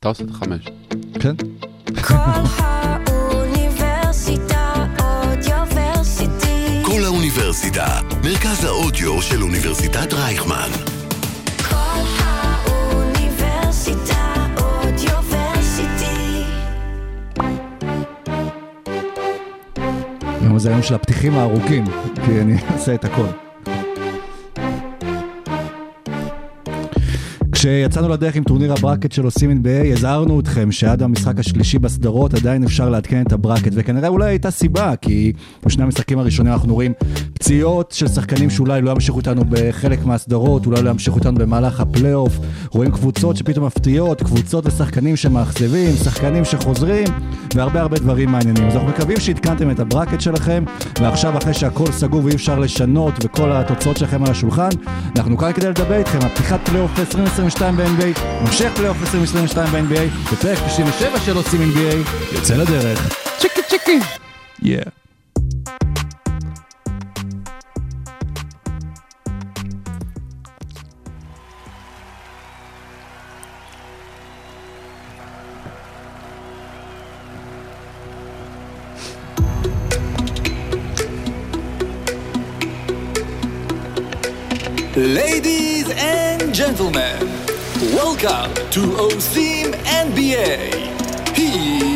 אתה עושה את החמש. כן? כל האוניברסיטה אודיוורסיטי. כל האוניברסיטה, מרכז האודיו של אוניברסיטת רייכמן. כל האוניברסיטה אודיוורסיטי. היום זה היום של הפתיחים הארוכים, כי אני עושה את הכל. כשיצאנו לדרך עם טורניר ה bracket של עושים NBA, הזהרנו אתכם שעד המשחק השלישי בסדרות עדיין אפשר לעדכן את ה bracket, וכנראה אולי הייתה סיבה, כי בשני המשחקים הראשונים אנחנו רואים פציעות של שחקנים שאולי לא ימשיכו איתנו בחלק מהסדרות, אולי לא ימשיכו איתנו במהלך הפלייאוף, רואים קבוצות שפתאום מפתיעות, קבוצות ושחקנים שמאכזבים, שחקנים שחוזרים, והרבה הרבה דברים מעניינים. אז אנחנו מקווים שעדכנתם את ה bracket שלכם, ועכשיו אחרי שהכל סגור ואי אפשר לשנות וכל התוצאות שלכם על השולחן, אנחנו כאן כדי לדבר איתכם על פתיחת פלייאוף 2022 ב-NBA, המשך פלייאוף 2022 ב-NBA, בפרק 97 של עושים NBA, יוצא לדרך. צ'יקי צ'יקי. יא. Ladies and gentlemen, welcome to OSIM NBA. Here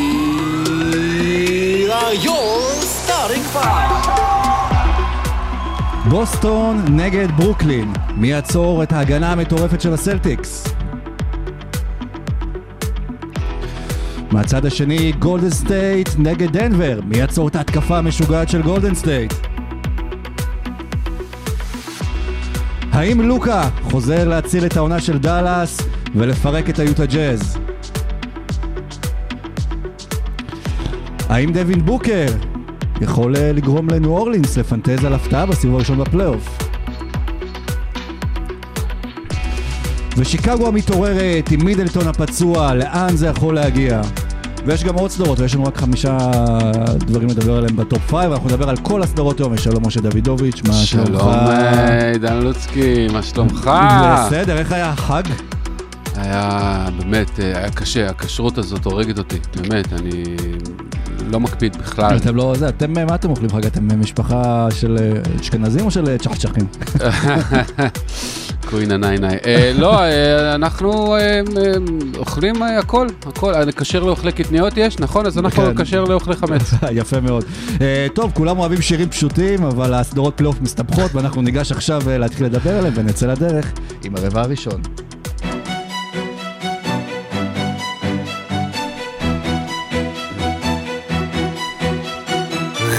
are your starting five. בוסטון נגד ברוקלין, מי יעצור את ההגנה המטורפת של הסלטיקס? מהצד השני, גולדן סטייט נגד דנבר, מי יעצור את ההתקפה המשוגעת של גולדן סטייט? האם לוקה חוזר להציל את העונה של דאלאס ולפרק את היוטה ג'אז? האם דווין בוקר יכול אה, לגרום לניו אורלינס לפנטז על הפתעה בסיבוב הראשון בפלייאוף? ושיקגו המתעוררת עם מידלטון הפצוע, לאן זה יכול להגיע? ויש גם עוד סדרות, ויש לנו רק חמישה דברים לדבר עליהם ב top five, ואנחנו נדבר על כל הסדרות היום. שלום משה דוידוביץ', מה שלומך? שלום אה, עידן לוצקי, מה שלומך? בסדר, איך היה החג? היה באמת, אה, היה קשה, הכשרות הזאת הורגת אותי, באמת, אני לא מקפיד בכלל. אתם לא, זה, אתם, מה אתם אוכלים חג? אתם משפחה של אה, אשכנזים או של צ'חצ'חים? קווינה ניי ניי. אה, לא, אה, אנחנו אה, אוכלים הכל, הכל. כשר לאוכלי קטניות יש, נכון? אז אנחנו כן. כשר לאוכלי חמץ. יפה מאוד. טוב, כולם אוהבים שירים פשוטים, אבל הסדרות פלייאוף מסתבכות, ואנחנו ניגש עכשיו להתחיל לדבר עליהם, ונצא לדרך עם הרבע הראשון.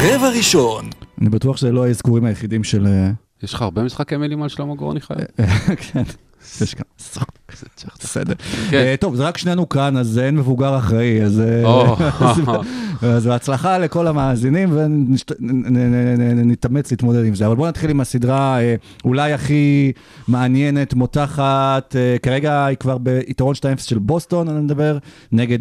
רבע ראשון. אני בטוח שזה לא האזכורים היחידים של... אה, יש לך הרבה משחקי מילים על שלמה גורני חייב? כן, יש כאן. בסדר. כן. אה, טוב, זה רק שנינו כאן, אז אין מבוגר אחראי, אז... אה, בהצלחה לכל המאזינים, ונתאמץ להתמודד עם זה. אבל בואו נתחיל עם הסדרה אה, אולי הכי מעניינת, מותחת, כרגע היא כבר ביתרון 2-0 של בוסטון, אני מדבר, נגד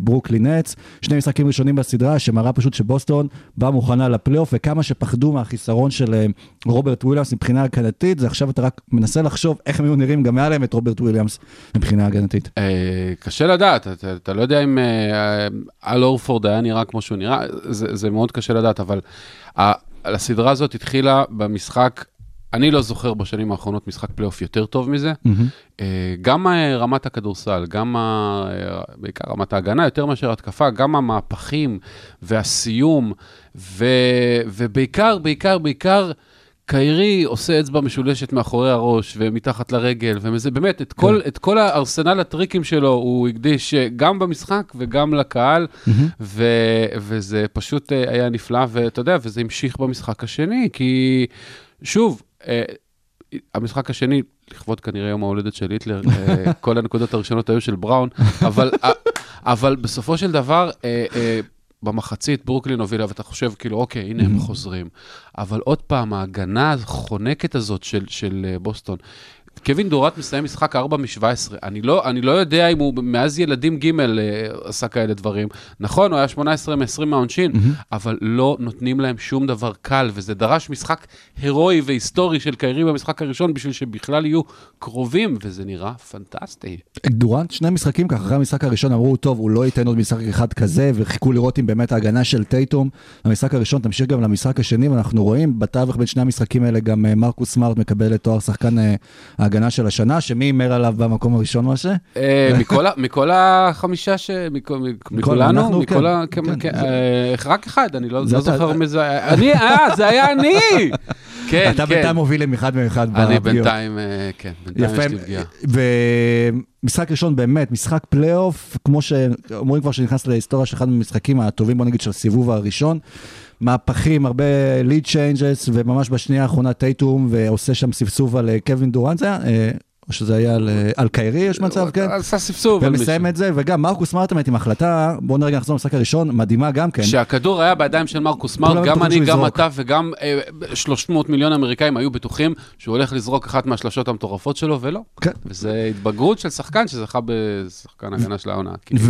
ברוקלין נץ. שני משחקים ראשונים בסדרה, שמראה פשוט שבוסטון באה מוכנה לפלייאוף, וכמה שפחדו מהחיסרון של רוברט וויליאמס מבחינה הגנתית, זה עכשיו אתה רק מנסה לחשוב איך הם היו נראים, גם היה להם את רוברט וויליאמס מבחינה הגנתית. אה, קשה לדעת, אתה, אתה לא יודע אם אה, אל אורפורד היה נראה כמו שהוא נראה, זה, זה מאוד קשה לדעת, אבל הסדרה הזאת התחילה במשחק, אני לא זוכר בשנים האחרונות משחק פלייאוף יותר טוב מזה. אה, גם רמת הכדורסל, גם ה- בעיקר רמת ההגנה, יותר מאשר התקפה, גם המהפכים והסיום, ו, ובעיקר, בעיקר, בעיקר, קיירי עושה אצבע משולשת מאחורי הראש ומתחת לרגל, וזה באמת, את כל, את כל הארסנל הטריקים שלו הוא הקדיש אה, גם במשחק וגם לקהל, ו, וזה פשוט אה, היה נפלא, ואתה יודע, וזה המשיך במשחק השני, כי שוב, אה, המשחק השני, לכבוד כנראה יום ההולדת של היטלר, כל הנקודות הראשונות היו של בראון, אבל, אבל בסופו של דבר, במחצית ברוקלין הובילה, ואתה חושב כאילו, אוקיי, הנה הם חוזרים. אבל עוד פעם, ההגנה החונקת הזאת של, של אה, בוסטון, קווין דורנט מסיים משחק 4 מ-17. אני לא, אני לא יודע אם הוא מאז ילדים ג' אה, עשה כאלה דברים. נכון, הוא היה 18 מ-20 מהעונשין, אבל לא נותנים להם שום דבר קל, וזה דרש משחק הירואי והיסטורי של קיירי במשחק הראשון בשביל שבכלל יהיו קרובים, וזה נראה פנטסטי. דורנט, שני משחקים ככה, אחרי המשחק הראשון אמרו, טוב, הוא לא ייתן עוד משחק אחד כזה, וחיכו לראות אם באמת ההגנה של טייטום, המשחק הראשון תמשיך גם למשחק השני, ואנחנו רואים בתווך בין שני המשחקים האלה, גם אה, מרקוס סמארט מקבל את תואר שחקן אה, ההגנה של השנה, שמי הימר עליו במקום הראשון, משה? אה, מכל החמישה ש... מכ- מכ- מכולנו? מכל כן, ה... כן, כן, כן, זה- אה, רק אחד, אני לא זה לא אתה- זוכר זה היה. אני, אה, זה היה אני! כן, אתה כן. בינתיים מוביל עם אחד מאחד אני בפגיעות. בינתיים, אה, כן, בינתיים יש לי פגיעה. ומשחק ראשון באמת, משחק פלייאוף, כמו שאומרים כבר שנכנס להיסטוריה של אחד מהמשחקים הטובים, בוא נגיד, של הסיבוב הראשון. מהפכים, הרבה lead changes, וממש בשנייה האחרונה טייטום, ועושה שם ספין מוב על אה, קווין דורנט, זה היה? אה, או שזה היה על, אה, על קיירי, יש מצב, כן? עשה ספין מוב על מישהו. ומסיים את זה, וגם מרקוס סמארט עם החלטה, בואו רגע נחזור למשחק הראשון, מדהימה גם כן. כשהכדור היה בידיים של מרקוס סמארט, גם אני, גם. אתה וגם אה, 300 מיליון אמריקאים היו בטוחים שהוא הולך לזרוק אחת מהשלשות המטורפות שלו, ולא. כן. וזה התבגרות של שחקן שזכה בשחקן הגנה של העונה. כאילו.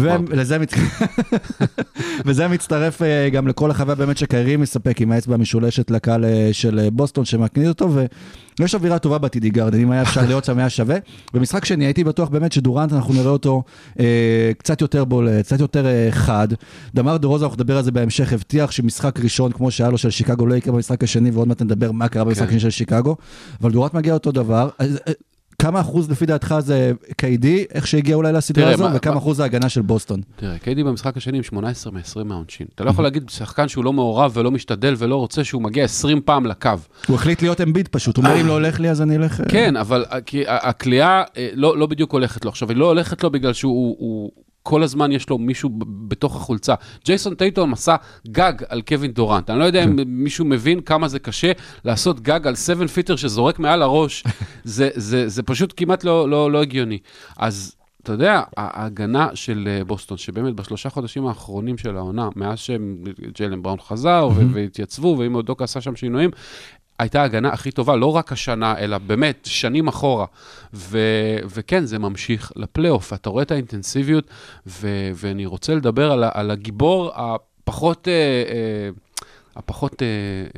וזה מצטרף אה, גם לכל החוויה באמת שקיירי מספק עם האצבע המשולשת לקהל אה, של אה, בוסטון שמקנית אותו, ויש אווירה טובה בטידי גרדן, אם היה אפשר להיות שם היה שווה. במשחק שני הייתי בטוח באמת שדורנט אנחנו נראה אותו אה, קצת יותר בולט, קצת יותר אה, חד. דמר דה רוזה, אנחנו נדבר על זה בהמשך, הבטיח שמשחק ראשון כמו שהיה לו של שיקגו לא יקרה במשחק השני, ועוד מעט נדבר מה קרה במשחק כן. השני של שיקגו, אבל דורנט מגיע אותו דבר. אז, אה, כמה אחוז לפי דעתך זה קיידי, איך שהגיע אולי לסדרה הזו, מה- וכמה מה- אחוז ההגנה של בוסטון? תראה, קיידי במשחק השני עם 18 מ-20 מהעונשין. אתה לא יכול להגיד שחקן שהוא לא מעורב ולא משתדל ולא רוצה שהוא מגיע 20 פעם לקו. הוא החליט להיות אמביט פשוט, הוא אומר אם לא הולך לי אז אני אלך... אה, כן, אבל הקליעה אה, לא לא בדיוק הולכת לו. עכשיו, היא לא הולכת לו בגלל שהוא... כל הזמן יש לו מישהו בתוך החולצה. ג'ייסון טייטום עשה גג על קווין דורנט. אני לא יודע אם מישהו מבין כמה זה קשה לעשות גג על 7 footer שזורק מעל הראש. זה, זה, זה פשוט כמעט לא, לא, לא הגיוני. אז אתה יודע, ההגנה של אה, בוסטון, שבאמת בשלושה חודשים האחרונים של העונה, מאז שג'יילן בראון חזר ו- והתייצבו, ואם עוד דוקה עשה שם שינויים, הייתה ההגנה הכי טובה, לא רק השנה, אלא באמת שנים אחורה. ו- וכן, זה ממשיך לפלייאוף, אתה רואה את האינטנסיביות, ו- ואני רוצה לדבר על, על הגיבור הפחות... אה, אה, הפחות אה,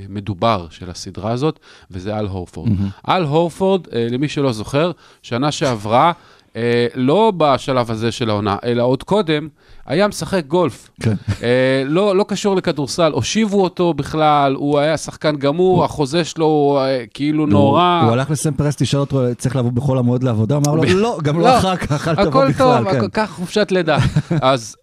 מדובר של הסדרה הזאת, וזה אל הורפורד. אל הורפורד, אה, למי שלא זוכר, שנה שעברה, אה, לא בשלב הזה של העונה, אלא עוד קודם, היה משחק גולף. כן. אה, לא, לא קשור לכדורסל, הושיבו אותו בכלל, הוא היה שחקן גמור, החוזה שלו אה, כאילו נורא. הוא הלך לסם פרסטי, שאל אותו, צריך לבוא בכל המועד לעבודה, אמר לו, לא, גם לא לא, אחר כך, אל תבוא הכל בכלל, טוב, כן. הכל- קח חופשת לידה. אז,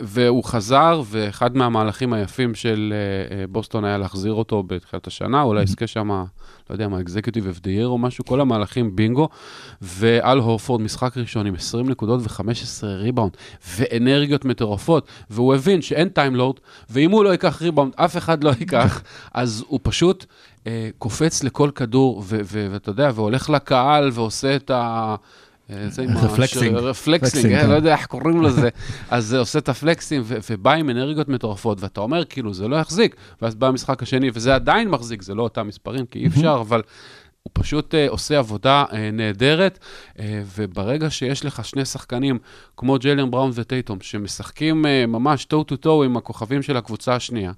והוא חזר, ואחד מהמהלכים היפים של אה, אה, בוסטון היה להחזיר אותו בתחילת השנה, אולי יזכה שם, לא יודע מה, אקזקיוטיב אף דייר או משהו, כל המהלכים בינגו, ואל הורפורד, משחק ראשון עם 20 נקודות ו-15 ריבאונד, ואנרגיות מטורפות, והוא הבין שאין טיימלורד, ואם הוא לא ייקח ריבאונד, אף אחד לא ייקח, אז הוא פשוט אה, קופץ לכל כדור, ואתה יודע, והולך לקהל ועושה את ה... אה, ה flexing. Flexing, אה, כן. לא יודע איך קוראים לזה. אז זה עושה את ה flexing ו- ובא עם אנרגיות מטורפות, ואתה אומר, כאילו, זה לא יחזיק. ואז בא המשחק השני, וזה עדיין מחזיק, זה לא אותם מספרים, כי אי אפשר, אבל הוא פשוט אה, עושה עבודה אה, נהדרת, אה, וברגע שיש לך שני שחקנים כמו ג'יילן בראון וטייטום, שמשחקים אה, ממש טו טו טו עם הכוכבים של הקבוצה השנייה,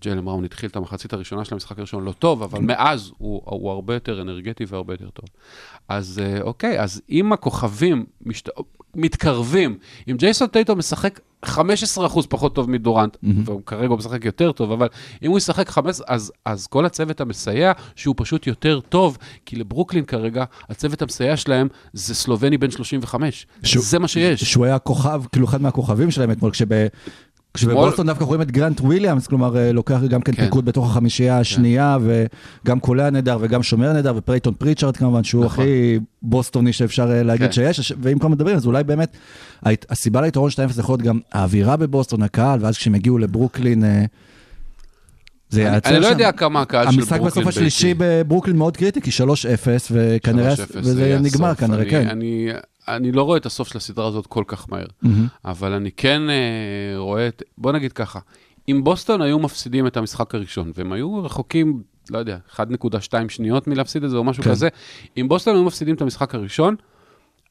ג'יילן בראון התחיל את המחצית הראשונה של המשחק הראשון לא טוב, אבל מאז הוא, הוא הרבה יותר אנרגטי והרבה יותר טוב. אז אה, אוקיי, אז אם הכוכבים משת... מתקרבים, אם ג'ייסון טייטום משחק 15% פחות טוב מדורנט, והוא כרגע הוא משחק יותר טוב, אבל אם הוא ישחק 15, אז, אז כל הצוות המסייע, שהוא פשוט יותר טוב, כי לברוקלין כרגע, הצוות המסייע שלהם זה סלובני בן 35. שהוא- זה מה שיש. שהוא היה כוכב, כאילו אחד מהכוכבים שלהם אתמול, כשב... כשבבוסטון דווקא רואים את גרנט וויליאמס, כלומר אה, לוקח גם כן כן. פיקוד בתוך החמישייה השנייה, וגם קולע נהדר וגם שומר נהדר, ופייטון פריצ'ארד כמובן, שהוא נכון. הכי בוסטוני שאפשר אה, להגיד כן. שיש, ואם כבר מדברים, אז אולי באמת, הסיבה ליתרון 2-0 זה יכול להיות גם האווירה בבוסטון, הקהל, ואז כשהם הגיעו לברוקלין, אה, זה אני, ייעצר אני לא שם. יודע כמה הקהל של המשחק ברוקלין בסוף השלישי בברוקלין מאוד קריטי, כי 3-0, וכנראה, 3-0 וזה נגמר. כנראה, אני, כן. אני, לא רואה את הסוף של הסדרה הזאת כל כך מהר, מהמם. אבל אני כן אה, רואה את... בוא נגיד ככה, אם בוסטון היו מפסידים את המשחק הראשון, והם היו רחוקים לא יודע, 1.2 שניות מלהפסיד את זה או משהו כן. כזה. אם בוסטון היו מפסידים את המשחק הראשון,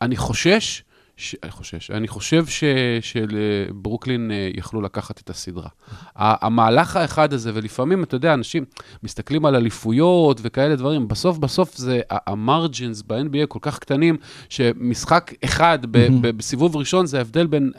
אני חושש, ש... אני חושש, אני חושב ש... שלברוקלין אה, יכלו לקחת את הסדרה. המהלך האחד הזה, ולפעמים, אתה יודע, אנשים מסתכלים על אליפויות וכאלה דברים, בסוף בסוף זה, המרג'ינס ב-NBA כל כך קטנים, שמשחק אחד ב- ב- בסיבוב ראשון זה ההבדל בין...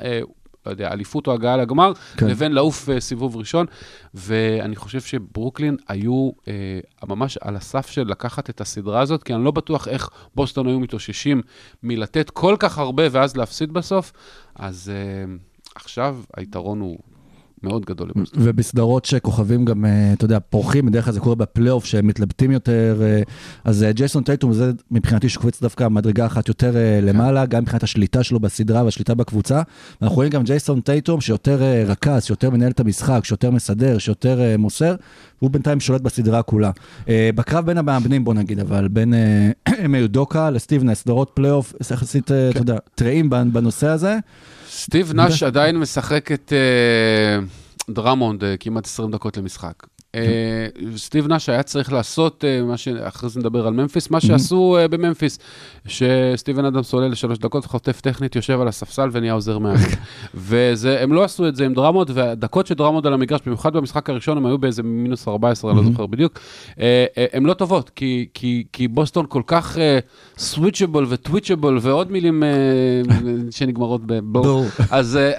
לא יודע, אליפות או הגעה לגמר, כן. כן. לבין לעוף אה, סיבוב ראשון. ואני חושב שברוקלין היו אה, ממש על הסף של לקחת את הסדרה הזאת, כי אני לא בטוח איך בוסטון היו מתאוששים מלתת כל כך הרבה ואז להפסיד בסוף. אז אה, עכשיו היתרון הוא מאוד גדול לבוסטון. ובסדרות שכוכבים גם, אה, אתה יודע, פורחים, בדרך כלל זה קורה בפלייאוף, שהם מתלבטים יותר. אה, אז אה, ג'ייסון טייטום, זה מבחינתי שקופץ דווקא מדרגה אחת יותר אה, למעלה, גם מבחינת השליטה שלו בסדרה והשליטה בקבוצה. ואנחנו רואים גם ג'ייסון טייטום, שיותר רכז, שיותר מנהל את המשחק, שיותר מסדר, שיותר מוסר, והוא בינתיים שולט בסדרה כולה. בקרב בין המאמנים, בוא נגיד, אבל בין אה, אימה יודוקה לסטיב נאש, סדרות פלייאוף, יחסית, אתה יודע, טריים בנושא הזה. סטיב נאש עדיין משחק את אה, דראמונד אה, כמעט 20 דקות למשחק. אה, סטיב נאש היה צריך לעשות, אה, מה ש... אחרי זה נדבר על ממפיס, מה שעשו אה, בממפיס, שסטיבן אדמס עולה לשלוש דקות, חוטף טכנית, יושב על הספסל ונהיה עוזר מאמן. והם לא עשו את זה עם דרמונד, והדקות של דרמונד על המגרש, במיוחד במשחק הראשון, הם היו באיזה מינוס 14, אני לא זוכר בדיוק, הם לא טובות, כי, כי, כי בוסטון כל כך סוויצ'בול וטוויצ'בול ועוד מילים שנגמרות בבור.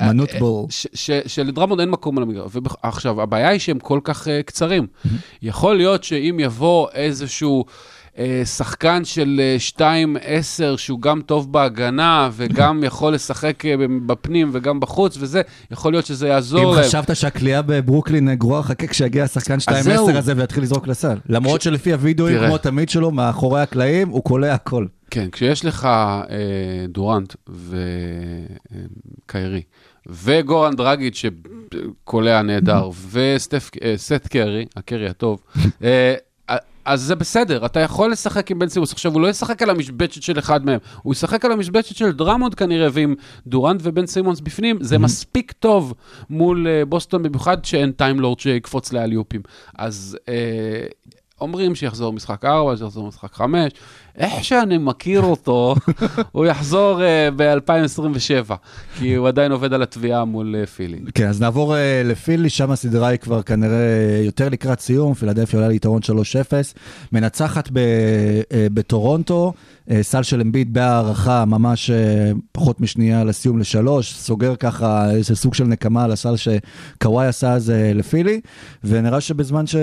מנות בור. ש- ש- שלדרמונד אין מקום על המגרש. עכשיו, הבעיה היא שהם כל כך uh, קצרים. יכול להיות שאם יבוא איזשהו uh, שחקן של uh, 2-10, שהוא גם טוב בהגנה, וגם יכול לשחק uh, בפנים וגם בחוץ, וזה, יכול להיות שזה יעזור אם להם. חשבת שהקליעה בברוקלין גרועה, חכה כשיגיע השחקן 2-10 זהו. הזה ויתחיל לזרוק לסל. למרות שלפי הווידאוים. כמו תמיד שלו, מאחורי הקלעים, הוא קולע הכל. כן, כשיש לך אה, דורנט וקיירי, וגורן דרגיץ' שקולע נהדר, וסת' קרי, הקרי הטוב, אה, אז זה בסדר, אתה יכול לשחק עם בן סימונס. עכשיו, הוא לא ישחק על המשבצת של אחד מהם, הוא ישחק על המשבצת של דרמונד כנראה, ועם דורנט ובן סימונס בפנים, זה מספיק טוב מול אה, בוסטון, במיוחד שאין טיימלורד שיקפוץ לאליופים. אז אה, אומרים שיחזור משחק 4, שיחזור משחק 5, איך שאני מכיר אותו, הוא יחזור אה, ב-2027, כי הוא עדיין עובד על התביעה מול אה, פילי. כן, אז נעבור אה, לפילי, שם הסדרה היא כבר כנראה יותר לקראת סיום, פילדלפיה עולה ליתרון 3-0, מנצחת ב, אה, בטורונטו, uh, סל של אמביט בהערכה ממש uh, פחות משנייה לסיום לשלוש, סוגר ככה איזה סוג של נקמה על הסל שקוואי עשה אז uh, לפילי, ונראה שבזמן ש...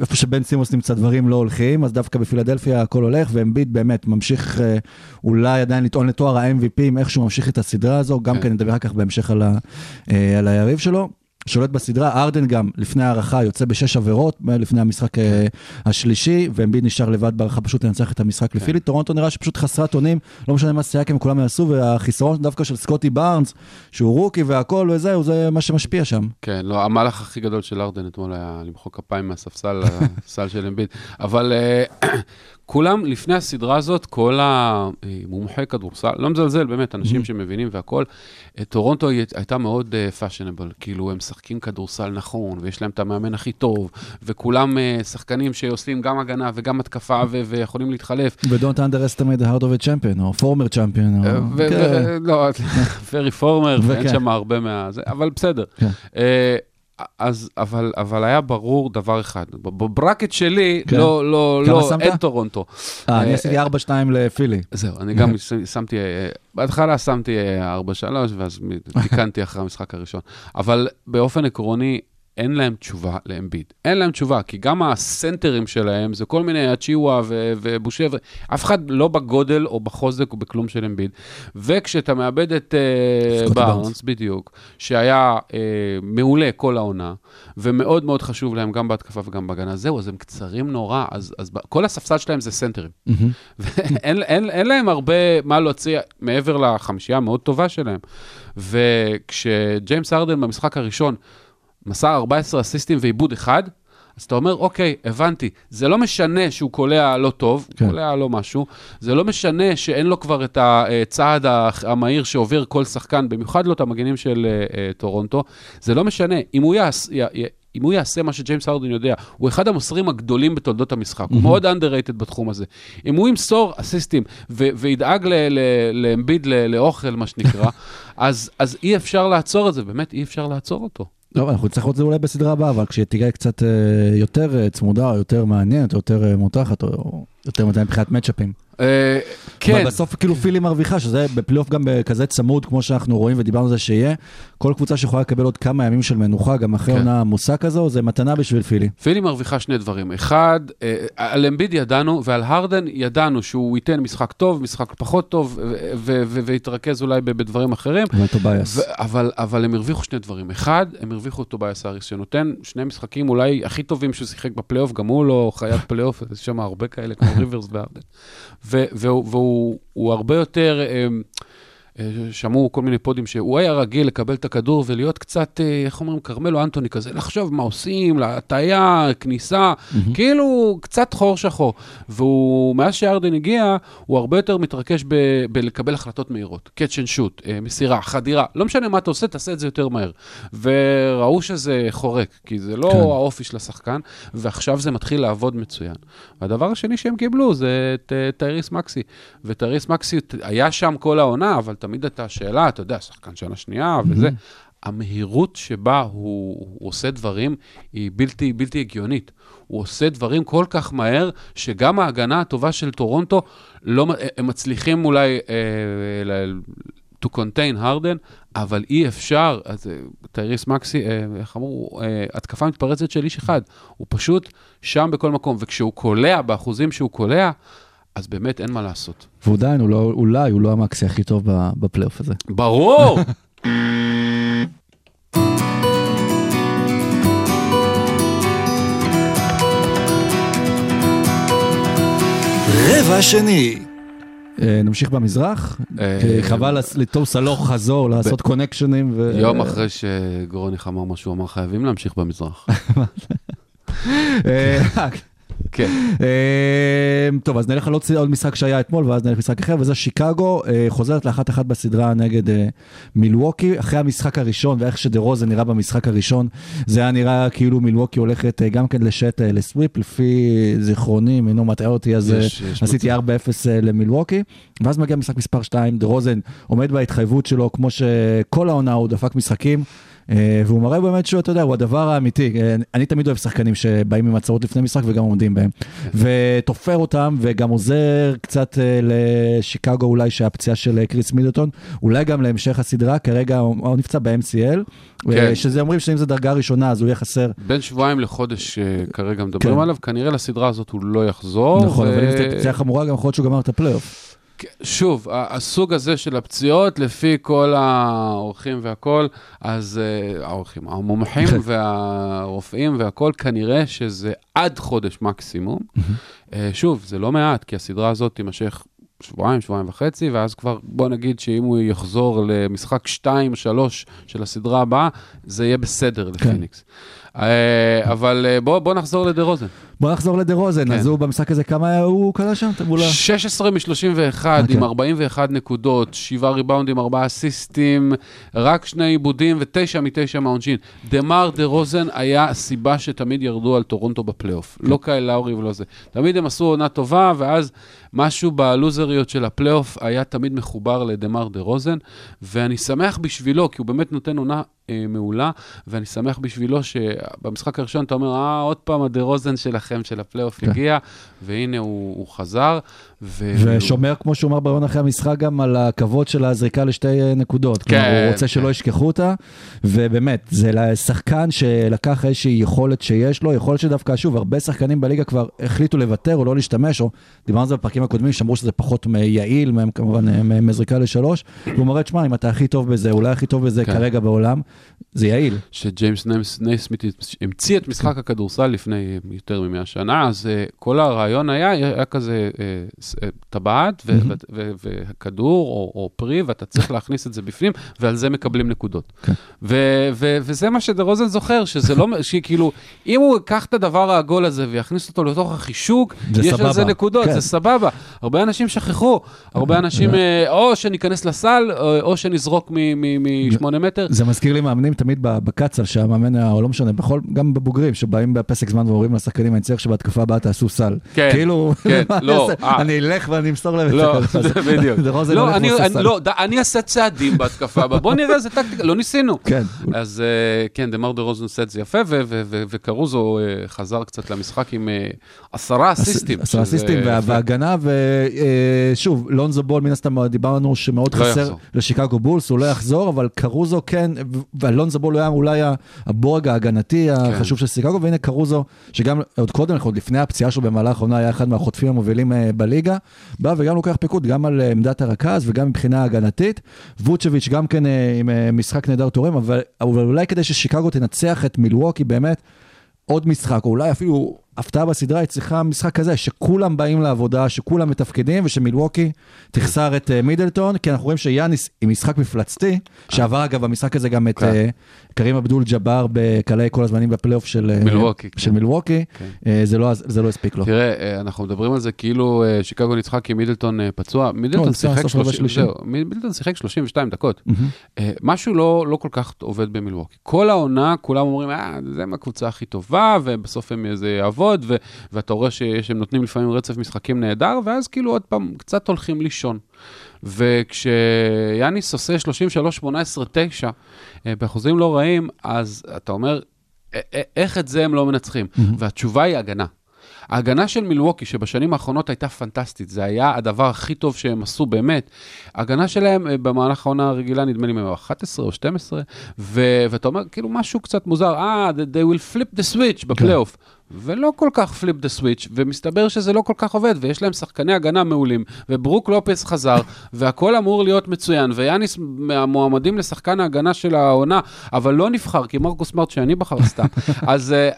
איפה שבן סימוס נמצא דברים לא הולכים, אז דווקא בפילדלפיה הכל הולך, ואמביט באמת ממשיך אה, אולי עדיין לטעון לתואר ה-MVP, איך שהוא ממשיך את הסדרה הזו, גם כן. כן נדבר אחר כך בהמשך על, ה, אה, על היריב שלו. שולט בסדרה, ארדן גם לפני ההערכה יוצא בשש עבירות, אה, לפני המשחק אה, השלישי, ואמביט נשאר לבד בהארכה פשוט לנצח את המשחק לפילי. טורונטו נראה שפשוט חסרת אונים, לא משנה מה סיאקם כולם יעשו, והחיסרון דווקא של סקוטי בארנס, שהוא רוקי והכל וזהו, זה מה שמשפיע שם. כן, לא, המהלך הכי גדול של הארדן אתמול היה למחוא כפיים מהספסל לסל של אמביט. אבל אה, כולם, לפני הסדרה הזאת, כל המומחי כדורסל, לא מזלזל, באמת, אנשים שמבינים והכול, אה, טורונטו הייתה מאוד fashionable, כאילו, הם משחקים כדורסל נכון, ויש להם את המאמן הכי טוב, וכולם uh, שחקנים שעושים גם הגנה וגם התקפה ו- ויכולים להתחלף. ו-Don't underestimate the heart of a champion, או former champion, אה, או... כן. לא, פרי פורמר, ואין. שם הרבה מה... אבל בסדר. אה, אז, אבל, אבל היה ברור דבר אחד, בברקט שלי, כן. לא, לא, לא, שמת? אין טורונטו. אה, אני אה, עשיתי 4-2 לפילי. זהו, אני גם שמתי, אה, בהתחלה שמתי אה, 4-3, ואז תיקנתי אחרי המשחק הראשון. אבל באופן עקרוני, אין להם תשובה לאמביד. אין להם תשובה, כי גם הסנטרים שלהם זה כל מיני אצ'יווה ובושה, אף אחד לא בגודל או בחוזק או בכלום של אמביד. וכשאתה מאבד את אה, סקוטי בארנס. בדיוק, שהיה אה, מעולה כל העונה, ומאוד מאוד חשוב להם גם בהתקפה וגם בהגנה, זהו, אז הם קצרים נורא, אז, אז כל הספסל שלהם זה סנטרים. ואין אין, אין להם הרבה מה להוציא מעבר לחמישייה המאוד טובה שלהם. וכשג'יימס הארדן במשחק הראשון מסר 14 אסיסטים ואיבוד אחד, אז אתה אומר, אוקיי, הבנתי, זה לא משנה שהוא קולע לא טוב, כן. קולע לא משהו, זה לא משנה שאין לו כבר את הצעד המהיר שעובר כל שחקן, במיוחד לא את המגנים של אה, אה, טורונטו, זה לא משנה, אם הוא יעש, י, י, אם הוא יעשה מה שג'יימס הרדן יודע, הוא אחד המוסרים הגדולים בתולדות המשחק, הוא מאוד underrated בתחום הזה. אם הוא ימסור אסיסטים ו- וידאג ל- ל- לאמביד ל- לאוכל, מה שנקרא, אז, אז אי אפשר לעצור את זה, באמת אי אפשר לעצור אותו. לא, אנחנו נצטרך לראות את זה אולי בסדרה הבאה, אבל כשתהיה קצת אה, יותר אה, צמודה, או יותר מעניינת, או יותר אה, מותחת, או יותר מדי מבחינת מצ'אפים. אה, כן, אבל בסוף כאילו פילי מרוויחה, שזה בפלייאוף גם כזה צמוד, כמו שאנחנו רואים ודיברנו על זה שיהיה, כל קבוצה שיכולה לקבל עוד כמה ימים של מנוחה, גם אחרי כן. עונה עמוסה כזו, זה מתנה בשביל פילי. פילי מרוויחה שני דברים. אחד, אה, על אמביד ידענו, ועל הרדן ידענו שהוא ייתן משחק טוב, משחק פחות טוב, ויתרכז אולי בדברים אחרים. אבל טובייס. אבל הם הרוויחו שני דברים. אחד, הם הרוויחו את טוביאס האריס, שנותן שני משחקים אולי הכי טובים שהוא שיחק בפלייאוף, גם הוא לא חיית פלייאוף, יש שם הרבה כאלה כמו ריברס והרדן. והוא, והוא הוא הרבה יותר, אה, שמעו כל מיני פודים שהוא היה רגיל לקבל את הכדור ולהיות קצת, אה, איך אומרים, כרמלו אנטוני כזה, לחשוב מה עושים, להטעיה, כניסה, כאילו קצת חור שחור. והוא, מאז שארדן הגיע, הוא הרבה יותר מתרכש ב- בלקבל החלטות מהירות. catch and shoot, אה, מסירה, חדירה, לא משנה מה אתה עושה, תעשה את זה יותר מהר. וראו שזה חורק, כי זה לא כן. האופי של השחקן, ועכשיו זה מתחיל לעבוד מצוין. והדבר השני שהם קיבלו זה את אה, טייריס מקסי. וטייריס מקסי היה שם כל העונה, אבל תמיד הייתה שאלה, אתה יודע, שחקן שנה שנייה וזה. המהירות שבה הוא, הוא עושה דברים היא בלתי, בלתי הגיונית. הוא עושה דברים כל כך מהר, שגם ההגנה הטובה של טורונטו, לא, הם מצליחים אולי אה, to contain הרדן, אבל אי אפשר, אז אה, טייריז מקסי, אה, איך אמרו, אה, התקפה מתפרצת של איש אחד. הוא פשוט שם בכל מקום, וכשהוא קולע, באחוזים שהוא קולע, אז באמת אין מה לעשות. והוא עדיין, הוא לא, אולי הוא לא המקסי הכי טוב ב- בפלייאוף הזה. ברור! רבע שני. אה, נמשיך במזרח, אה, חבל לטוס הלוך חזור, לעשות קונקשנים. ו- יום אחרי שגרוניך אמר מה שהוא אמר, חייבים להמשיך במזרח. כן. אה, טוב, אז נלך על עוד משחק שהיה אתמול, ואז נלך למשחק אחר, וזה שיקגו, אה, חוזרת לאחת אחת בסדרה נגד אה, מילווקי, אחרי המשחק הראשון, ואיך שדה רוזן נראה במשחק הראשון, זה היה נראה כאילו מילווקי הולכת אה, גם כן לשט לסוויפ, לפי זיכרוני, אם אינו מטעה אותי, אז יש- יש עשיתי מצב. 4-0 אה, למילווקי, ואז מגיע משחק מספר 2, דה רוזן עומד בהתחייבות שלו, כמו שכל העונה הוא דפק משחקים. אה, והוא מראה באמת שהוא, אתה יודע, הוא הדבר האמיתי. אה, אני תמיד אוהב שחקנים שבאים עם הצהרות לפני משחק וגם עומדים בהם. ותופר אותם, וגם עוזר קצת אה, לשיקגו אולי שהפציעה של קריס מידלטון, אולי גם להמשך הסדרה, כרגע הוא נפצע ב-MCL, כן. שזה אומרים שאם זה דרגה ראשונה אז הוא יהיה חסר. בין שבועיים לחודש כרגע מדברים כן. עליו, כנראה לסדרה הזאת הוא לא יחזור. נכון, ו- אבל אם זו פציעה חמורה גם יכול להיות שהוא גמר את הפלייאוף. שוב, הסוג הזה של הפציעות, לפי כל האורחים והכל, אז אה, האורחים, המומחים והרופאים והכל, כנראה שזה עד חודש מקסימום. אה, שוב, זה לא מעט, כי הסדרה הזאת תימשך שבועיים, שבועיים וחצי, ואז כבר, בוא נגיד שאם הוא יחזור למשחק 2-3 של הסדרה הבאה, זה יהיה בסדר לפיניקס. אה, אבל בוא, בוא נחזור לדה רוזן. בוא נחזור לדה רוזן, כן. אז הוא במשחק הזה, כמה הוא קלע שם? מול ה- 16 מ-31 אוקיי. עם 41 נקודות, 7 ריבאונדים, 4 אסיסטים, רק שני איבודים ו-9 מ-9 מהעונשין. דמר דה רוזן היה הסיבה שתמיד ירדו על טורונטו בפלייאוף. כן. לא קייל לאורי ולא זה. תמיד הם עשו עונה טובה, ואז משהו בלוזריות של הפלייאוף היה תמיד מחובר לדמר דה רוזן, ואני שמח בשבילו, כי הוא באמת נותן עונה אה, מעולה, ואני שמח בשבילו שבמשחק הראשון אתה אומר, אה, עוד פעם הדה רוזן שלכם, של הפלייאוף. הגיע, והנה הוא, הוא חזר. ו... ושומר, כמו שהוא אמר בראיון אחרי המשחק, גם על הכבוד של הזריקה לשתי אה, נקודות. כן, כלומר, הוא רוצה כן. שלא ישכחו אותה, ובאמת, זה לשחקן שלקח איזושהי יכולת שיש לו, יכולת שדווקא, שוב, הרבה שחקנים בליגה כבר החליטו לוותר או לא להשתמש, או דיברנו על זה בפרקים הקודמים, שאמרו שזה פחות יעיל, מהם כמובן אה, מזריקה לשלוש, והוא מראה, תשמע, אם אתה הכי טוב בזה, אולי הכי טוב בזה כן. כרגע בעולם, זה יעיל. שג'יימס נייס- נייסמית' המציא את משחק הכדורסל לפני יותר מ-100 שנה, אז uh, כל הרעיון היה, היה כזה uh, טבעת וכדור או, או פרי, ואתה צריך להכניס את זה בפנים, ועל זה מקבלים נקודות. כן. וזה מה שדה רוזן זוכר, שזה לא, שכאילו, אם הוא ייקח את הדבר העגול הזה ויכניס אותו לתוך החישוק, יש על זה. נקודות, כן. זה סבבה. הרבה אנשים שכחו, הרבה אנשים, אה, או שניכנס לסל, או, שנזרוק משמונה מטר. זה מזכיר לי מאמנים תמיד בקצ"ל, שהמאמן, או לא משנה, בכל, גם בבוגרים, שבאים בפסק זמן ואומרים לשחקנים, אני צריך שבהתקפה הבאה תעשו סל. כן, כאילו, כן, לא? אה. אני אלך ואני אמסור להם את לא. זה בדיוק. לא, סל. לא, אני אעשה צעדים בהתקפה הבאה, בוא נראה איזה טקטיקה, לא ניסינו. כן. אז אה, כן, דמר דה רוזן עושה את זה יפה, וקרוזו אה, חזר קצת למשחק עם אה, עשרה אסיסטים. עשרה אסיסטים. והגנה, ושוב, לונזו בול, מן הסתם דיברנו שמאוד לא חסר. לשיקגו בולס, הוא לא יחזור, אבל קרוזו כן, ואלונזו בול היה אולי הבורג ההגנתי כן. החשוב של שיקגו, והנה קרוזו, שגם עוד קודם, עוד לפני הפציעה שלו במהלך העונה, היה אחד מהחוטפים המובילים אה, בליגה, בא וגם לוקח פיקוד גם על אה, עמדת הרכז וגם מבחינה הגנתית. ווצ'ביץ' גם כן אה, עם אה, משחק נהדר תורם, אבל אבל אולי כדי ששיקגו תנצח את מילווקי באמת, עוד משחק, או אולי אפילו הפתעה בסדרה, היא צריכה משחק כזה, שכולם באים לעבודה, שכולם מתפקדים, ושמילווקי תחסר את אה, מידלטון, כי אנחנו רואים שיאניס עם משחק מפלצתי, שעבר אגב במשחק הזה גם את כן. אה, קרים אבדול ג'אבר בקלעי כל הזמנים בפלייאוף של אה, מילווקי, של כן. מילווקי, כן. זה לא- זה לא הספיק לו. תראה, אה, אנחנו מדברים על זה כאילו שיקגו ניצחה כי מידלטון פצוע. מידלטון לא, שיחק סוף רבע 30 שלישי. זהו, מידלטון שיחק 32 דקות. משהו לא, לא כל כך עובד במילווקי. כל העונה, כולם אומרים, אה, זה מהקבוצה הכי טובה, ובסוף הם, זה יעבוד, ו, ואתה רואה ש- שהם נותנים לפעמים רצף משחקים נהדר, ואז כאילו עוד פעם קצת הולכים לישון. וכשיאניס עושה 33, 18, 9, אה, באחוזים לא רעים, אז אתה אומר, "א- א- איך את זה הם לא מנצחים? והתשובה היא הגנה. ההגנה של מילווקי, שבשנים האחרונות הייתה פנטסטית, זה היה הדבר הכי טוב שהם עשו באמת. ההגנה שלהם אה, במהלך העונה הרגילה, נדמה לי, הם היו 11 או 12, ו- ואתה אומר, כאילו, משהו קצת מוזר, אה, they- they will flip the switch בפלייאוף. ולא כל כך flip the switch, ומסתבר שזה לא כל כך עובד, ויש להם שחקני הגנה מעולים, וברוק לופס חזר, והכל אמור להיות מצוין, ויאניס מהמועמדים לשחקן ההגנה של העונה, אבל לא נבחר, כי מרקוס סמארט שנבחר סתם. אז אה,